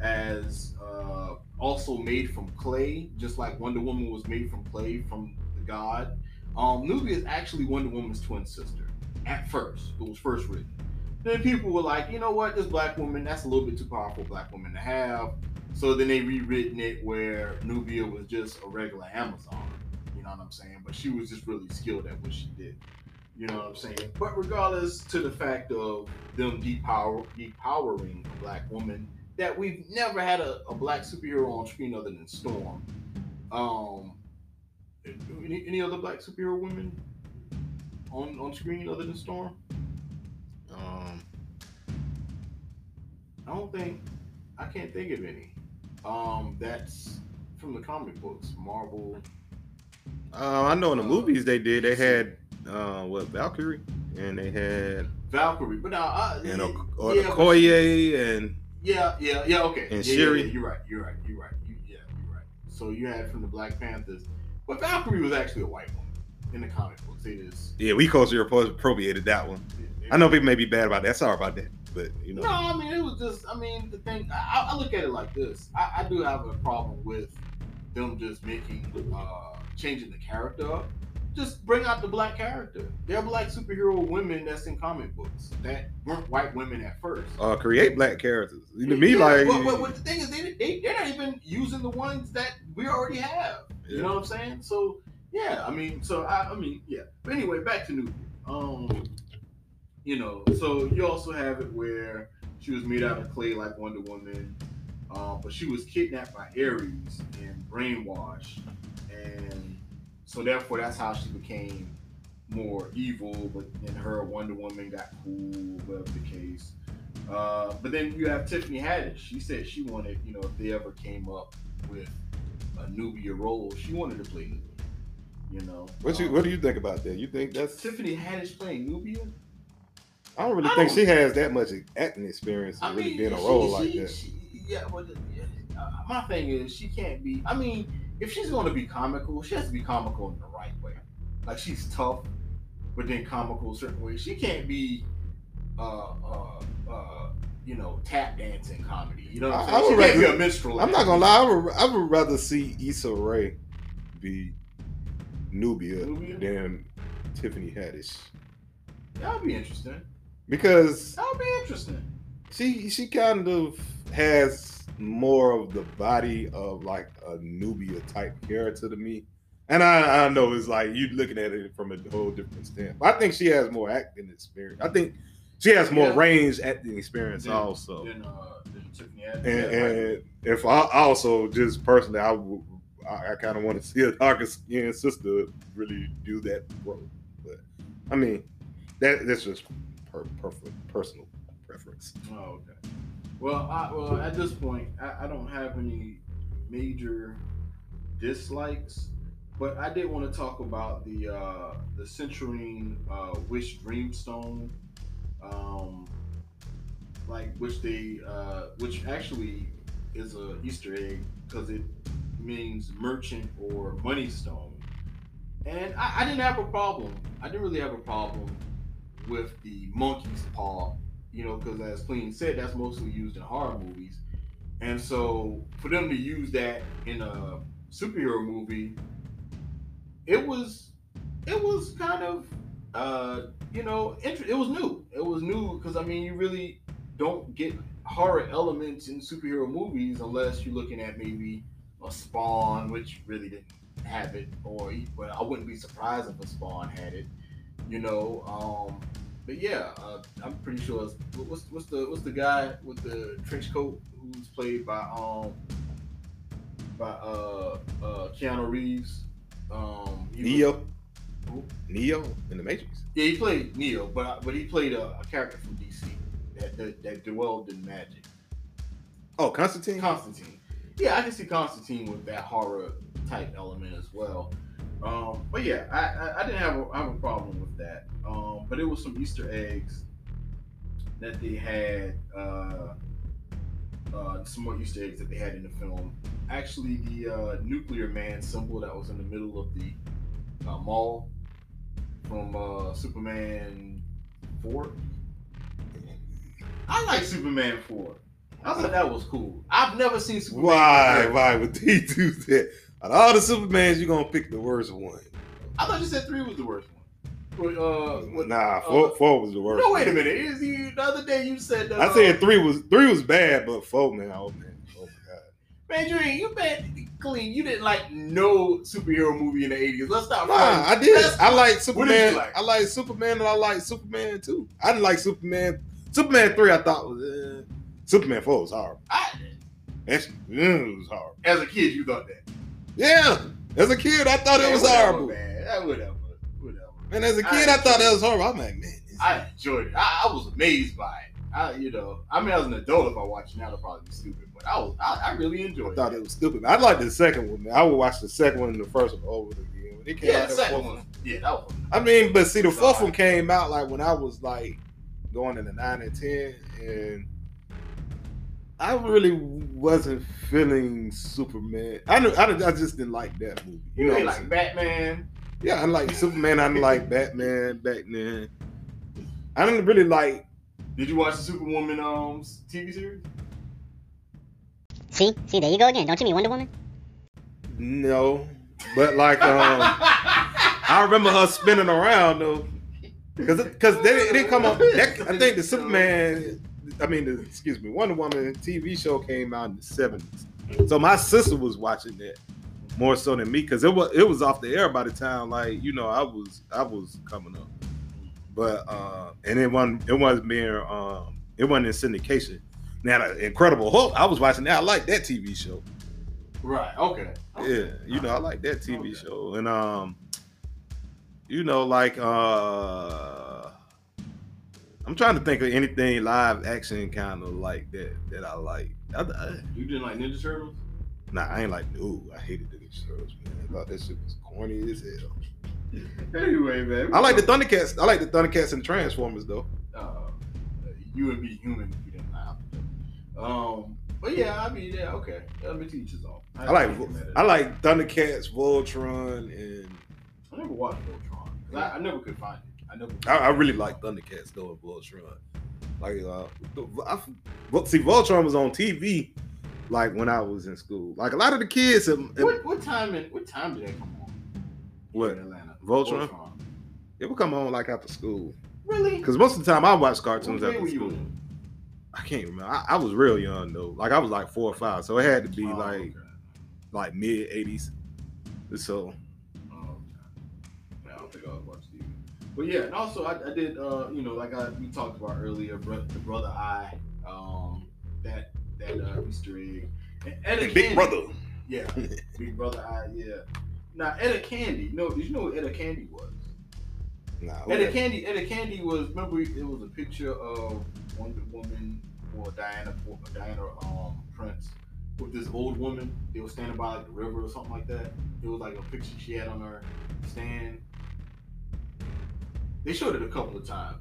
S4: as uh, also made from clay, just like Wonder Woman was made from clay from the god. Um, Nubia is actually Wonder Woman's twin sister. At first, it was first written. Then people were like, you know what, this black woman, that's a little bit too powerful black woman to have. So then they rewritten it where Nubia was just a regular Amazon. You know what I'm saying? But she was just really skilled at what she did. You know what I'm saying? But regardless to the fact of them depower depowering a black woman, that we've never had a, a black superhero on screen other than Storm. Um, any, any other black superhero women on on screen other than Storm?
S3: Um,
S4: I don't think I can't think of any. Um, that's from the comic books, Marvel.
S3: uh, I know in the movies they did. They had uh, what Valkyrie, and they had
S4: Valkyrie, but now uh,
S3: and
S4: yeah,
S3: or
S4: yeah,
S3: Okoye and
S4: yeah, yeah, yeah, okay.
S3: And
S4: yeah, yeah,
S3: Shuri.
S4: yeah, you're right, you're right, you're right. You, yeah, you're right. So you had from the Black Panthers, but Valkyrie was actually a white woman in the comic books. It is.
S3: yeah, we culture appropriated that one. I know people may be bad about that. Sorry about that, but you know,
S4: No, I mean it was just. I mean the thing. I, I look at it like this. I, I do have a problem with them just making, uh changing the character up. Just bring out the black character. They're black superhero women that's in comic books that weren't white women at first.
S3: uh, create black characters. To me,
S4: Yeah,
S3: like,
S4: but, but, but the thing is, they, they they're not even using the ones that we already have. You know what I'm saying? So yeah, I mean, so I, I mean, yeah. But anyway, back to Nubia. Um, you know, so you also have it where she was made out of clay like Wonder Woman. Uh, but she was kidnapped by Ares and brainwashed, and so therefore that's how she became more evil. But then her Wonder Woman got cool, whatever the case. Uh, but then you have Tiffany Haddish. She said she wanted, you know, if they ever came up with a Nubia role, she wanted to play Nubia. You know,
S3: What you
S4: Um,
S3: what do you think about that? You think that's
S4: Tiffany Haddish playing Nubia?
S3: I don't really
S4: I
S3: think
S4: don't-
S3: she has that much acting experience to really be in a
S4: she-
S3: role like
S4: she-
S3: that.
S4: she- yeah, but uh, my thing is, she can't be. I mean, if she's going to be comical, she has to be comical in the right way. Like she's tough, but then comical a certain way. She can't be, uh, uh, uh, you know, tap dancing comedy. You know, what I'm saying?
S3: I would
S4: she can't be
S3: rather-
S4: a minstrel.
S3: I'm not gonna lie, I would, I would rather see Issa Rae be Nubia
S4: Nubia?
S3: than Tiffany Haddish
S4: That would be interesting.
S3: Because
S4: That would be interesting.
S3: she she kind of has more of the body of like a Nubia type character to me. And I, I know it's like you looking at it from a whole different standpoint. I think she has more acting experience. I think she has more
S4: Yeah.
S3: range acting experience
S4: Then-
S3: also.
S4: Then, uh, then Tiffany Haddish.
S3: and, and if I also just personally, I would, I, I kind of want to see a darker skinned sister really do that role. But I mean, that that's just per, per, personal preference.
S4: Oh, okay. Well, I, well, at this point, I, I don't have any major dislikes, but I did want to talk about the uh, the Centurine uh, Wish Dreamstone, um, like which they uh, which actually is a Easter egg because it means merchant or money stone, and I, I didn't have a problem. I didn't really have a problem with the monkey's paw you know, because as Clean said, that's mostly used in horror movies. And so for them to use that in a superhero movie, it was it was kind of uh, you know, it was new. It was new because I mean, you really don't get horror elements in superhero movies unless you're looking at maybe a Spawn, which really didn't have it, or but I wouldn't be surprised if a Spawn had it. You know, um, but yeah, uh, I'm pretty sure. It's, what's what's the what's the guy with the trench coat who's played by um by uh uh Keanu Reeves? Um, he was-
S3: Neo. Neo in the Matrix.
S4: Yeah, he played Neo, but but he played a, a character from DC that, that that dwelled in magic.
S3: Oh, Constantine.
S4: Constantine. Yeah, I can see Constantine with that horror type element as well. Um, but yeah, I, I, didn't have a, I have a problem with that. Um, but it was some Easter eggs that they had. Uh, uh, some more Easter eggs that they had in the film. Actually, the uh, nuclear man symbol that was in the middle of the uh, mall from uh, Superman Four. I like Superman Four. I thought that was cool. I've never seen Superman.
S3: Why? Why would they do that? Out of all the Supermans, you're gonna pick the worst one.
S4: I thought you said three was the worst one. Uh, what-
S3: Nah, four,
S4: uh,
S3: four was the worst.
S4: No, wait a minute. Is you the other day you said that?
S3: I
S4: uh,
S3: said three was three was bad, but four, man, oh man, oh my god.
S4: man, you ain't you been clean. You didn't like no superhero movie in the eighties. Let's stop.
S3: Nah, I did.
S4: That's-
S3: I like Superman.
S4: like?
S3: I like Superman, and I like Superman too. I didn't like Superman. Superman three, I thought was uh, Superman four was horrible.
S4: I,
S3: it was horrible.
S4: as a kid, you thought that.
S3: Yeah, as a kid, I thought it was
S4: whatever,
S3: horrible.
S4: Man, whatever, whatever.
S3: And as a kid, I, thought that was horrible. I'm like, man,
S4: I enjoyed it. I, I was amazed by it. I, you know, I mean, as an adult, if I watch it now, it'll probably be stupid. But I was, I, I really
S3: I
S4: enjoyed
S3: thought
S4: it.
S3: it was stupid. I like the second one. Man. I would watch the second one and the first one over again. When it came
S4: Yeah,
S3: out,
S4: the second
S3: fourth
S4: one. Yeah, that was.
S3: I mean, but see, the fourth one came out like when I was like going into nine and ten, and I really wasn't feeling Superman. I knew, I, I just didn't like that movie. You
S4: You
S3: know,
S4: ain't
S3: what I'm
S4: like
S3: saying?
S4: Batman.
S3: yeah, I like Superman. I like Batman back then. I didn't really like.
S4: Did you watch the Superwoman um TV series?
S1: See, see, there you go again. Don't you mean Wonder Woman?
S3: No, but like um, I remember her spinning around though, because because they it didn't come up. That, I think the Superman, I mean, excuse me, Wonder Woman TV show came out in the seventies. So my sister was watching that more so than me because it was it was off the air by the time like you know I was I was coming up, but uh, and it wasn't it wasn't being um it wasn't in syndication. Now, Incredible Hulk, I was watching that. I like that TV show.
S4: Right. Okay.
S3: Yeah, you know, I like that TV
S4: Okay.
S3: show. And um, you know, like uh I'm trying to think of anything live action kind of like that that I like. I, I,
S4: You didn't like Ninja Turtles?
S3: nah, I ain't like ooh, I hated the Ninja Turtles, man. I thought that shit was corny as hell.
S4: Anyway, man.
S3: I like the Thundercats. I like the Thundercats and Transformers though.
S4: uh, you would be human if you didn't laugh. Um, but yeah, I mean, yeah, okay. Let me teach his own.
S3: I like I like Thundercats, Voltron, and
S4: I never watched Voltron. I, I never could find it. I never.
S3: I, I really like Thundercats though and Voltron. Like, uh, I, but see, Voltron was on TV, like when I was in school. Like a lot of the kids,
S4: What what time? In, what time did that come on?
S3: What?
S4: in Atlanta?
S3: Voltron? it would come on like after school.
S4: Really?
S3: Because most of the time I watch cartoons
S4: grade
S3: after school. I can't remember. I, I was real young though. Like I was like four or five, so it had to be
S4: Oh,
S3: like
S4: okay.
S3: like mid '80s. So
S4: Oh, okay. I don't think I was. But yeah, and also I, I did, uh, you know, like I we talked about earlier, bro, the brother I, um, that that uh, Easter egg, and Etta
S3: Big Brother.
S4: yeah, Big Brother I, yeah. Now Etta Candy, you know, did you know what Etta Candy was?
S3: Nah,
S4: Etta
S3: okay.
S4: Candy, Etta Candy was. Remember, it was a picture of Wonder Woman or Diana, or Diana um, Prince with this old woman. They were standing by like the river or something like that. It was like a picture she had on her stand. They showed it a couple of times.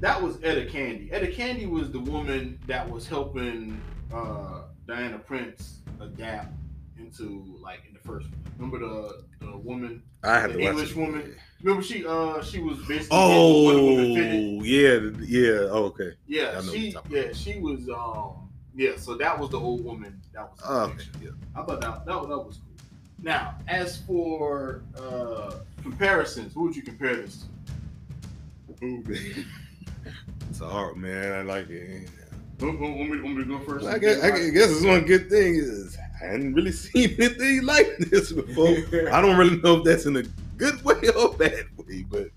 S4: That was Etta Candy. Etta Candy was the woman that was helping uh, Diana Prince adapt into like in the first. Remember the the woman
S3: I had
S4: the
S3: to
S4: English woman? Remember she uh she was basically
S3: Oh yeah, yeah. Oh, okay.
S4: Yeah,
S3: I know what
S4: she yeah she was um yeah so that was the old woman that was
S3: Oh, okay. Yeah.
S4: I thought that, that that was cool. Now as for uh comparisons, who would you compare this to?
S3: it's hard, man. I like it.
S4: Want me, want me to go first?
S3: I guess, I guess it's one good thing is I hadn't really seen anything like this before. I don't really know if that's in a good way or bad way, but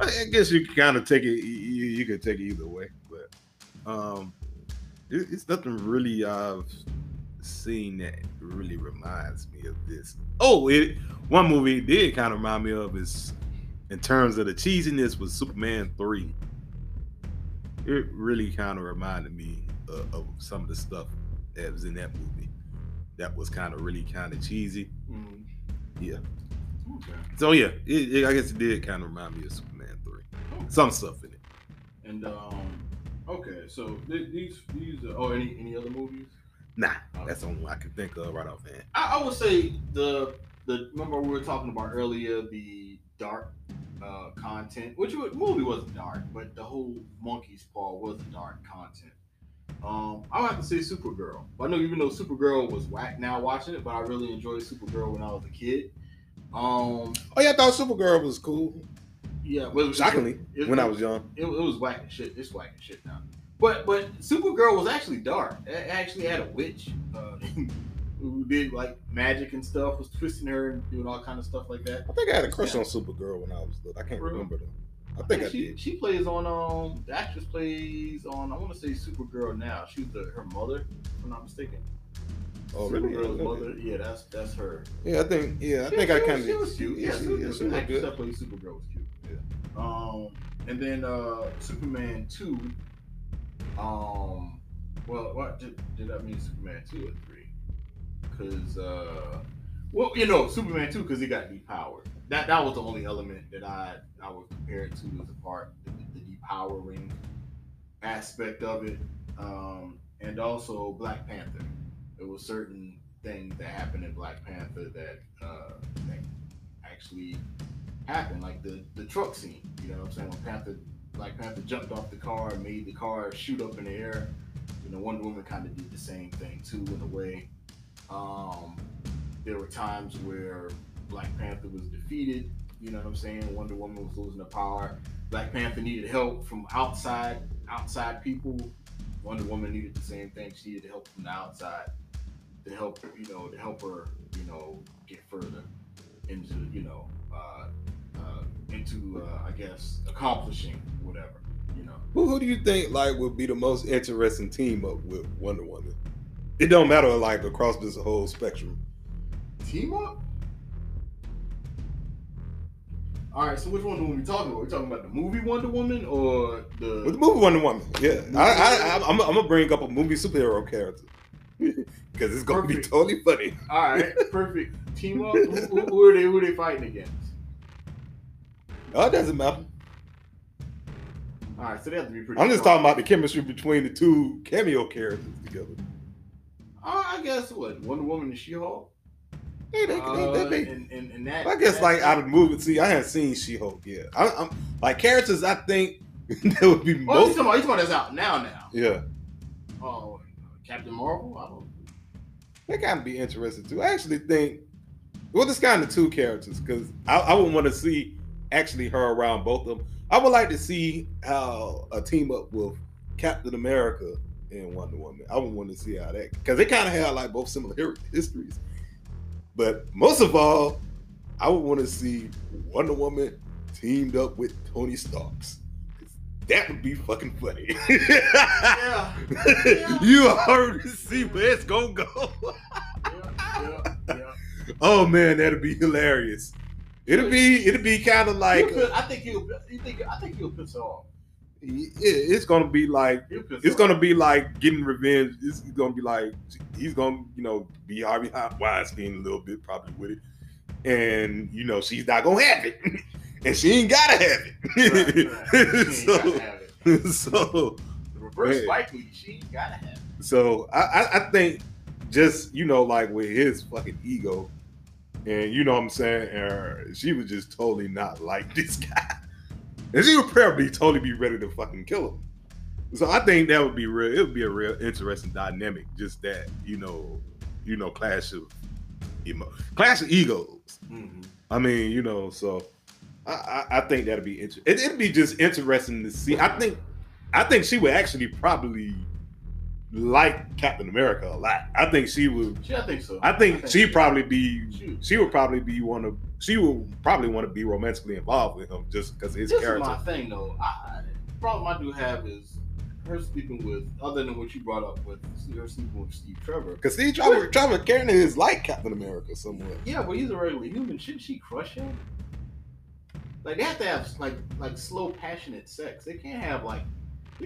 S3: I guess you can kind of take it. You, you can take it either way, but um, it, it's nothing really I've seen that really reminds me of this. Oh, it one movie it did kind of remind me of is in terms of the cheesiness was Superman three. It really kind of reminded me of, of some of the stuff that was in that movie. That was kind of really kind of cheesy.
S4: Mm,
S3: Yeah.
S4: okay.
S3: So yeah, it, it- I guess it did kind of remind me of Superman three. Some stuff in it.
S4: And um okay so th- these these are, oh any any other movies?
S3: Nah, that's the only one I can think of right offhand.
S4: I, I would say the the remember we were talking about earlier the dark uh, content, which wa- movie wasn't dark, but the whole monkey's paw was dark content. Um, I would have to say Supergirl. I know even though Supergirl was whack now watching it, but I really enjoyed Supergirl when I was a kid. Um,
S3: Oh yeah, I thought Supergirl was cool.
S4: yeah, well, it was-
S3: Shockingly,
S4: it-
S3: when I was young.
S4: it, it was whack as shit. It's whack as shit now. But but Supergirl was actually dark. It actually had a witch uh, who did like magic and stuff, was twisting her and doing all kind of stuff like that.
S3: I think I had a crush on Supergirl when I was little. I can't
S4: Really?
S3: remember though. I think I
S4: she
S3: did.
S4: she plays on um the actress plays on I want to say Supergirl now. She's the her mother, if I'm not mistaken.
S3: Oh really?
S4: Supergirl's
S3: Okay.
S4: mother. Yeah, that's that's her.
S3: Yeah, I think. Yeah, I
S4: She-
S3: think
S4: she
S3: I
S4: was-
S3: kind of.
S4: She was cute. Yeah,
S3: she,
S4: Super-
S3: yeah, she
S4: the
S3: looked
S4: actress
S3: good.
S4: that plays Supergirl was cute. Yeah. Um, and then uh Superman two. Um, well, what did, did that mean? Superman two or three? Because uh, well, you know, Superman two because he got depowered. That that was the only element that I I would compare it to as a part the, the depowering aspect of it. Um, and also Black Panther. There was certain things that happened in Black Panther that uh, that actually happened, like the the truck scene. You know what I'm saying? When Panther Black Panther jumped off the car and made the car shoot up in the air. You know, Wonder Woman kind of did the same thing too, in a way. Um, there were times where Black Panther was defeated. You know what I'm saying? Wonder Woman was losing her power. Black Panther needed help from outside outside people. Wonder Woman needed the same thing. She needed help from the outside to help you know to help her you know get further into you know uh, uh, into uh, I guess accomplishing whatever. you know.
S3: Who, who do you think like would be the most interesting team up with Wonder Woman? It don't matter like across this whole spectrum.
S4: Team up. All right, so which one are we talking about? we talking about the movie Wonder Woman or the?
S3: With the movie Wonder Woman, yeah. I, I, I, I'm, I'm gonna bring up a movie superhero character because it's gonna
S4: Perfect.
S3: be totally funny.
S4: All right, perfect team up. who, who, who are they? Who are they fighting against?
S3: Oh, it doesn't matter.
S4: All right, so they have to be pretty.
S3: I'm just
S4: strong.
S3: talking about the chemistry between the two cameo characters together.
S4: Uh, I guess what Wonder Woman and She-Hulk.
S3: Hey, they,
S4: Uh,
S3: they, they, they,
S4: and, and, and that.
S3: I guess
S4: that-
S3: like out of the movie. See, I haven't seen She-Hulk yet. I, I'm like characters. I think that would be
S4: Oh, you
S3: most.
S4: talking about? You talking about that's out now? Now.
S3: Yeah,
S4: Oh, Captain Marvel. I don't.
S3: they kind of be interested too. I actually think. Well, this kind of two characters because I, I would want to see actually her around both of them. I would like to see how a team up with Captain America and Wonder Woman. I would want to see how that because they kind of have like both similar histories. But most of all, I would want to see Wonder Woman teamed up with Tony Stark's. That would be fucking funny.
S4: Yeah.
S3: you already see where it's gonna go.
S4: yeah, yeah, yeah.
S3: Oh man, that'd be hilarious. It'd be it'd be kind of like
S4: piss- I think he'll. You think? I think he'll piss off.
S3: It- it's gonna be like it's gonna be like getting revenge. It's gonna be like he's gonna you know be Harvey Weinstein a little bit probably with it, and you know she's not gonna have it, and she ain't gotta have it.
S4: right. Gotta
S3: so
S4: have it.
S3: so
S4: reverse. Spike Lee, she ain't gotta have it.
S3: So I, I, I think just you know like with his fucking ego, and you know what I'm saying, uh, she would just totally not like this guy, and she would probably totally be ready to fucking kill him. So I think that would be real. It would be a real interesting dynamic. Just that you know, you know, clash of emo, clash of egos. Mm-hmm. I mean, you know, so I, I, I think that'd be interesting. It, it'd be just interesting to see. I think, I think she would actually probably like Captain America a lot. I think she would.
S4: She, I think so.
S3: I think she'd probably be.
S4: She-
S3: She would probably be one of. She would probably want to be romantically involved with him just because his
S4: This is my thing, though. I, I, the problem I do have is her sleeping with, other than what you brought up with her sleeping with Steve Trevor.
S3: Because Steve Trevor, Trevor Karen is like Captain America somewhat.
S4: Yeah, but he's a regular human. Shouldn't she crush him? Like they have to have like like slow, passionate sex. They can't have like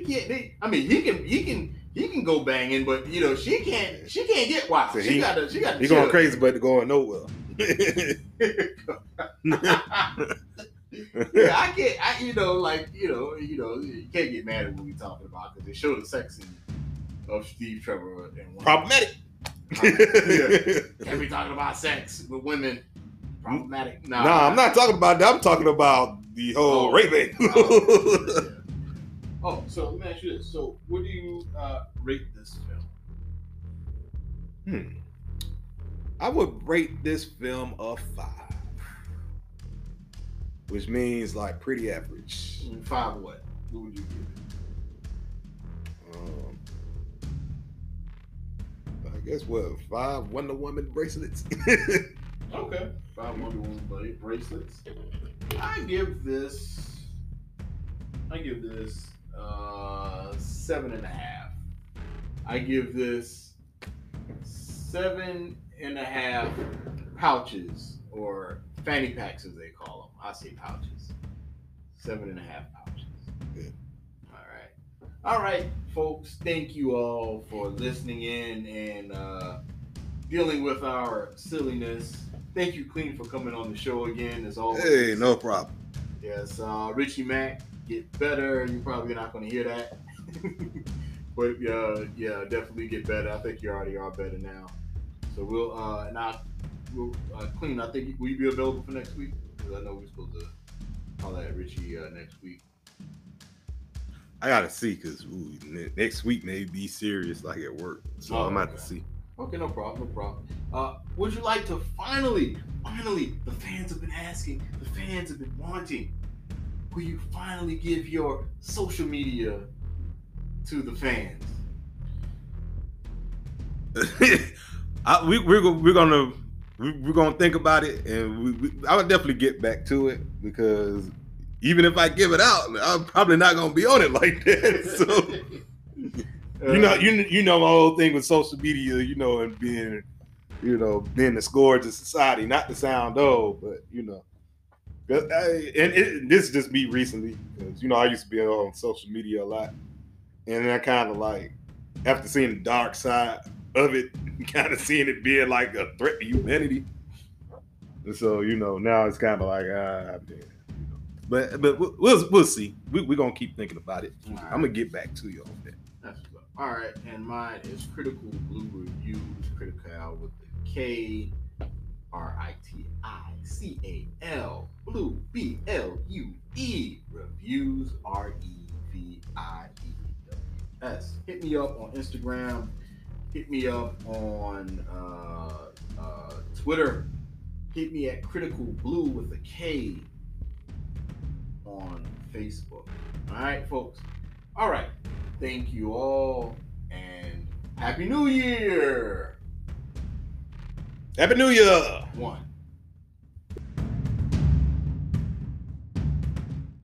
S4: can't. They, I mean, he can he can he can go banging, but you know she can't she can't get wild.
S3: So
S4: she gotta she gotta.
S3: He
S4: chill.
S3: going crazy, but going nowhere.
S4: yeah, I can't. I you know like you know you know you can't get mad at what we're talking about because they show the sex of Steve Trevor and one.
S3: Problematic.
S4: Yeah. Can't be talking about sex with women. Problematic. Nah,
S3: Nah, I'm not talking about that. I'm talking about the whole
S4: Oh.
S3: raping.
S4: Oh, yeah. Oh, so let me ask you this. So, what do you uh, rate this film?
S3: Hmm. I would rate this film a five, which means like pretty average.
S4: Five what? What would you give it?
S3: Um, I guess what five Wonder Woman bracelets.
S4: Okay. Five Wonder Woman bracelets. I give this. I give this seven and a half. I give this seven and a half pouches or fanny packs as they call them. I say pouches. Seven and a half pouches.
S3: Good.
S4: All right. All right, folks. Thank you all for listening in and uh, dealing with our silliness. Thank you, Clean, for coming on the show again, as always.
S3: hey, no problem.
S4: Yes, uh, Richie Mack, get better. You're probably not going to hear that. But uh, yeah, definitely get better. I think you already are better now. So we'll, uh, now, we'll, uh, Clean, I think, will you be available for next week? Because I know we're supposed to call at Richie uh, next week.
S3: I gotta see because next week may be serious, like at work. So
S4: Oh,
S3: I'm about
S4: okay.
S3: to see.
S4: Okay, no problem, no problem. Uh, would you like to finally, finally, the fans have been asking, the fans have been wanting, will you finally give your social media to the fans?
S3: I, we, we're we're gonna we, we're gonna think about it, and we, we, I would definitely get back to it because even if I give it out, I'm probably not gonna be on it like that. So you know, uh, you you know my whole thing with social media, you know, and being, you know, being the scourge of society. Not to sound old, but you know, I- and it, this is just me recently because you know I used to be on social media a lot, and then I kind of like after seeing the dark side of it, kind of seeing it being like a threat to humanity. And so you know now it's kind of like ah. You know. But but we'll we'll, see. We, we're gonna keep thinking about it.
S4: All.
S3: I'm gonna get back to you on that.
S4: That's. All right, and mine is Kritical Blue Reviews, critical with the K R I T I C A L Blue B L U E Reviews R E V I E S. Hit me up on Instagram. Hit me up on uh, uh, Twitter. Hit me at Kritical Blue with a K on Facebook. All right, folks. All right. Thank you all and Happy New Year!
S3: Happy New Year!
S4: One.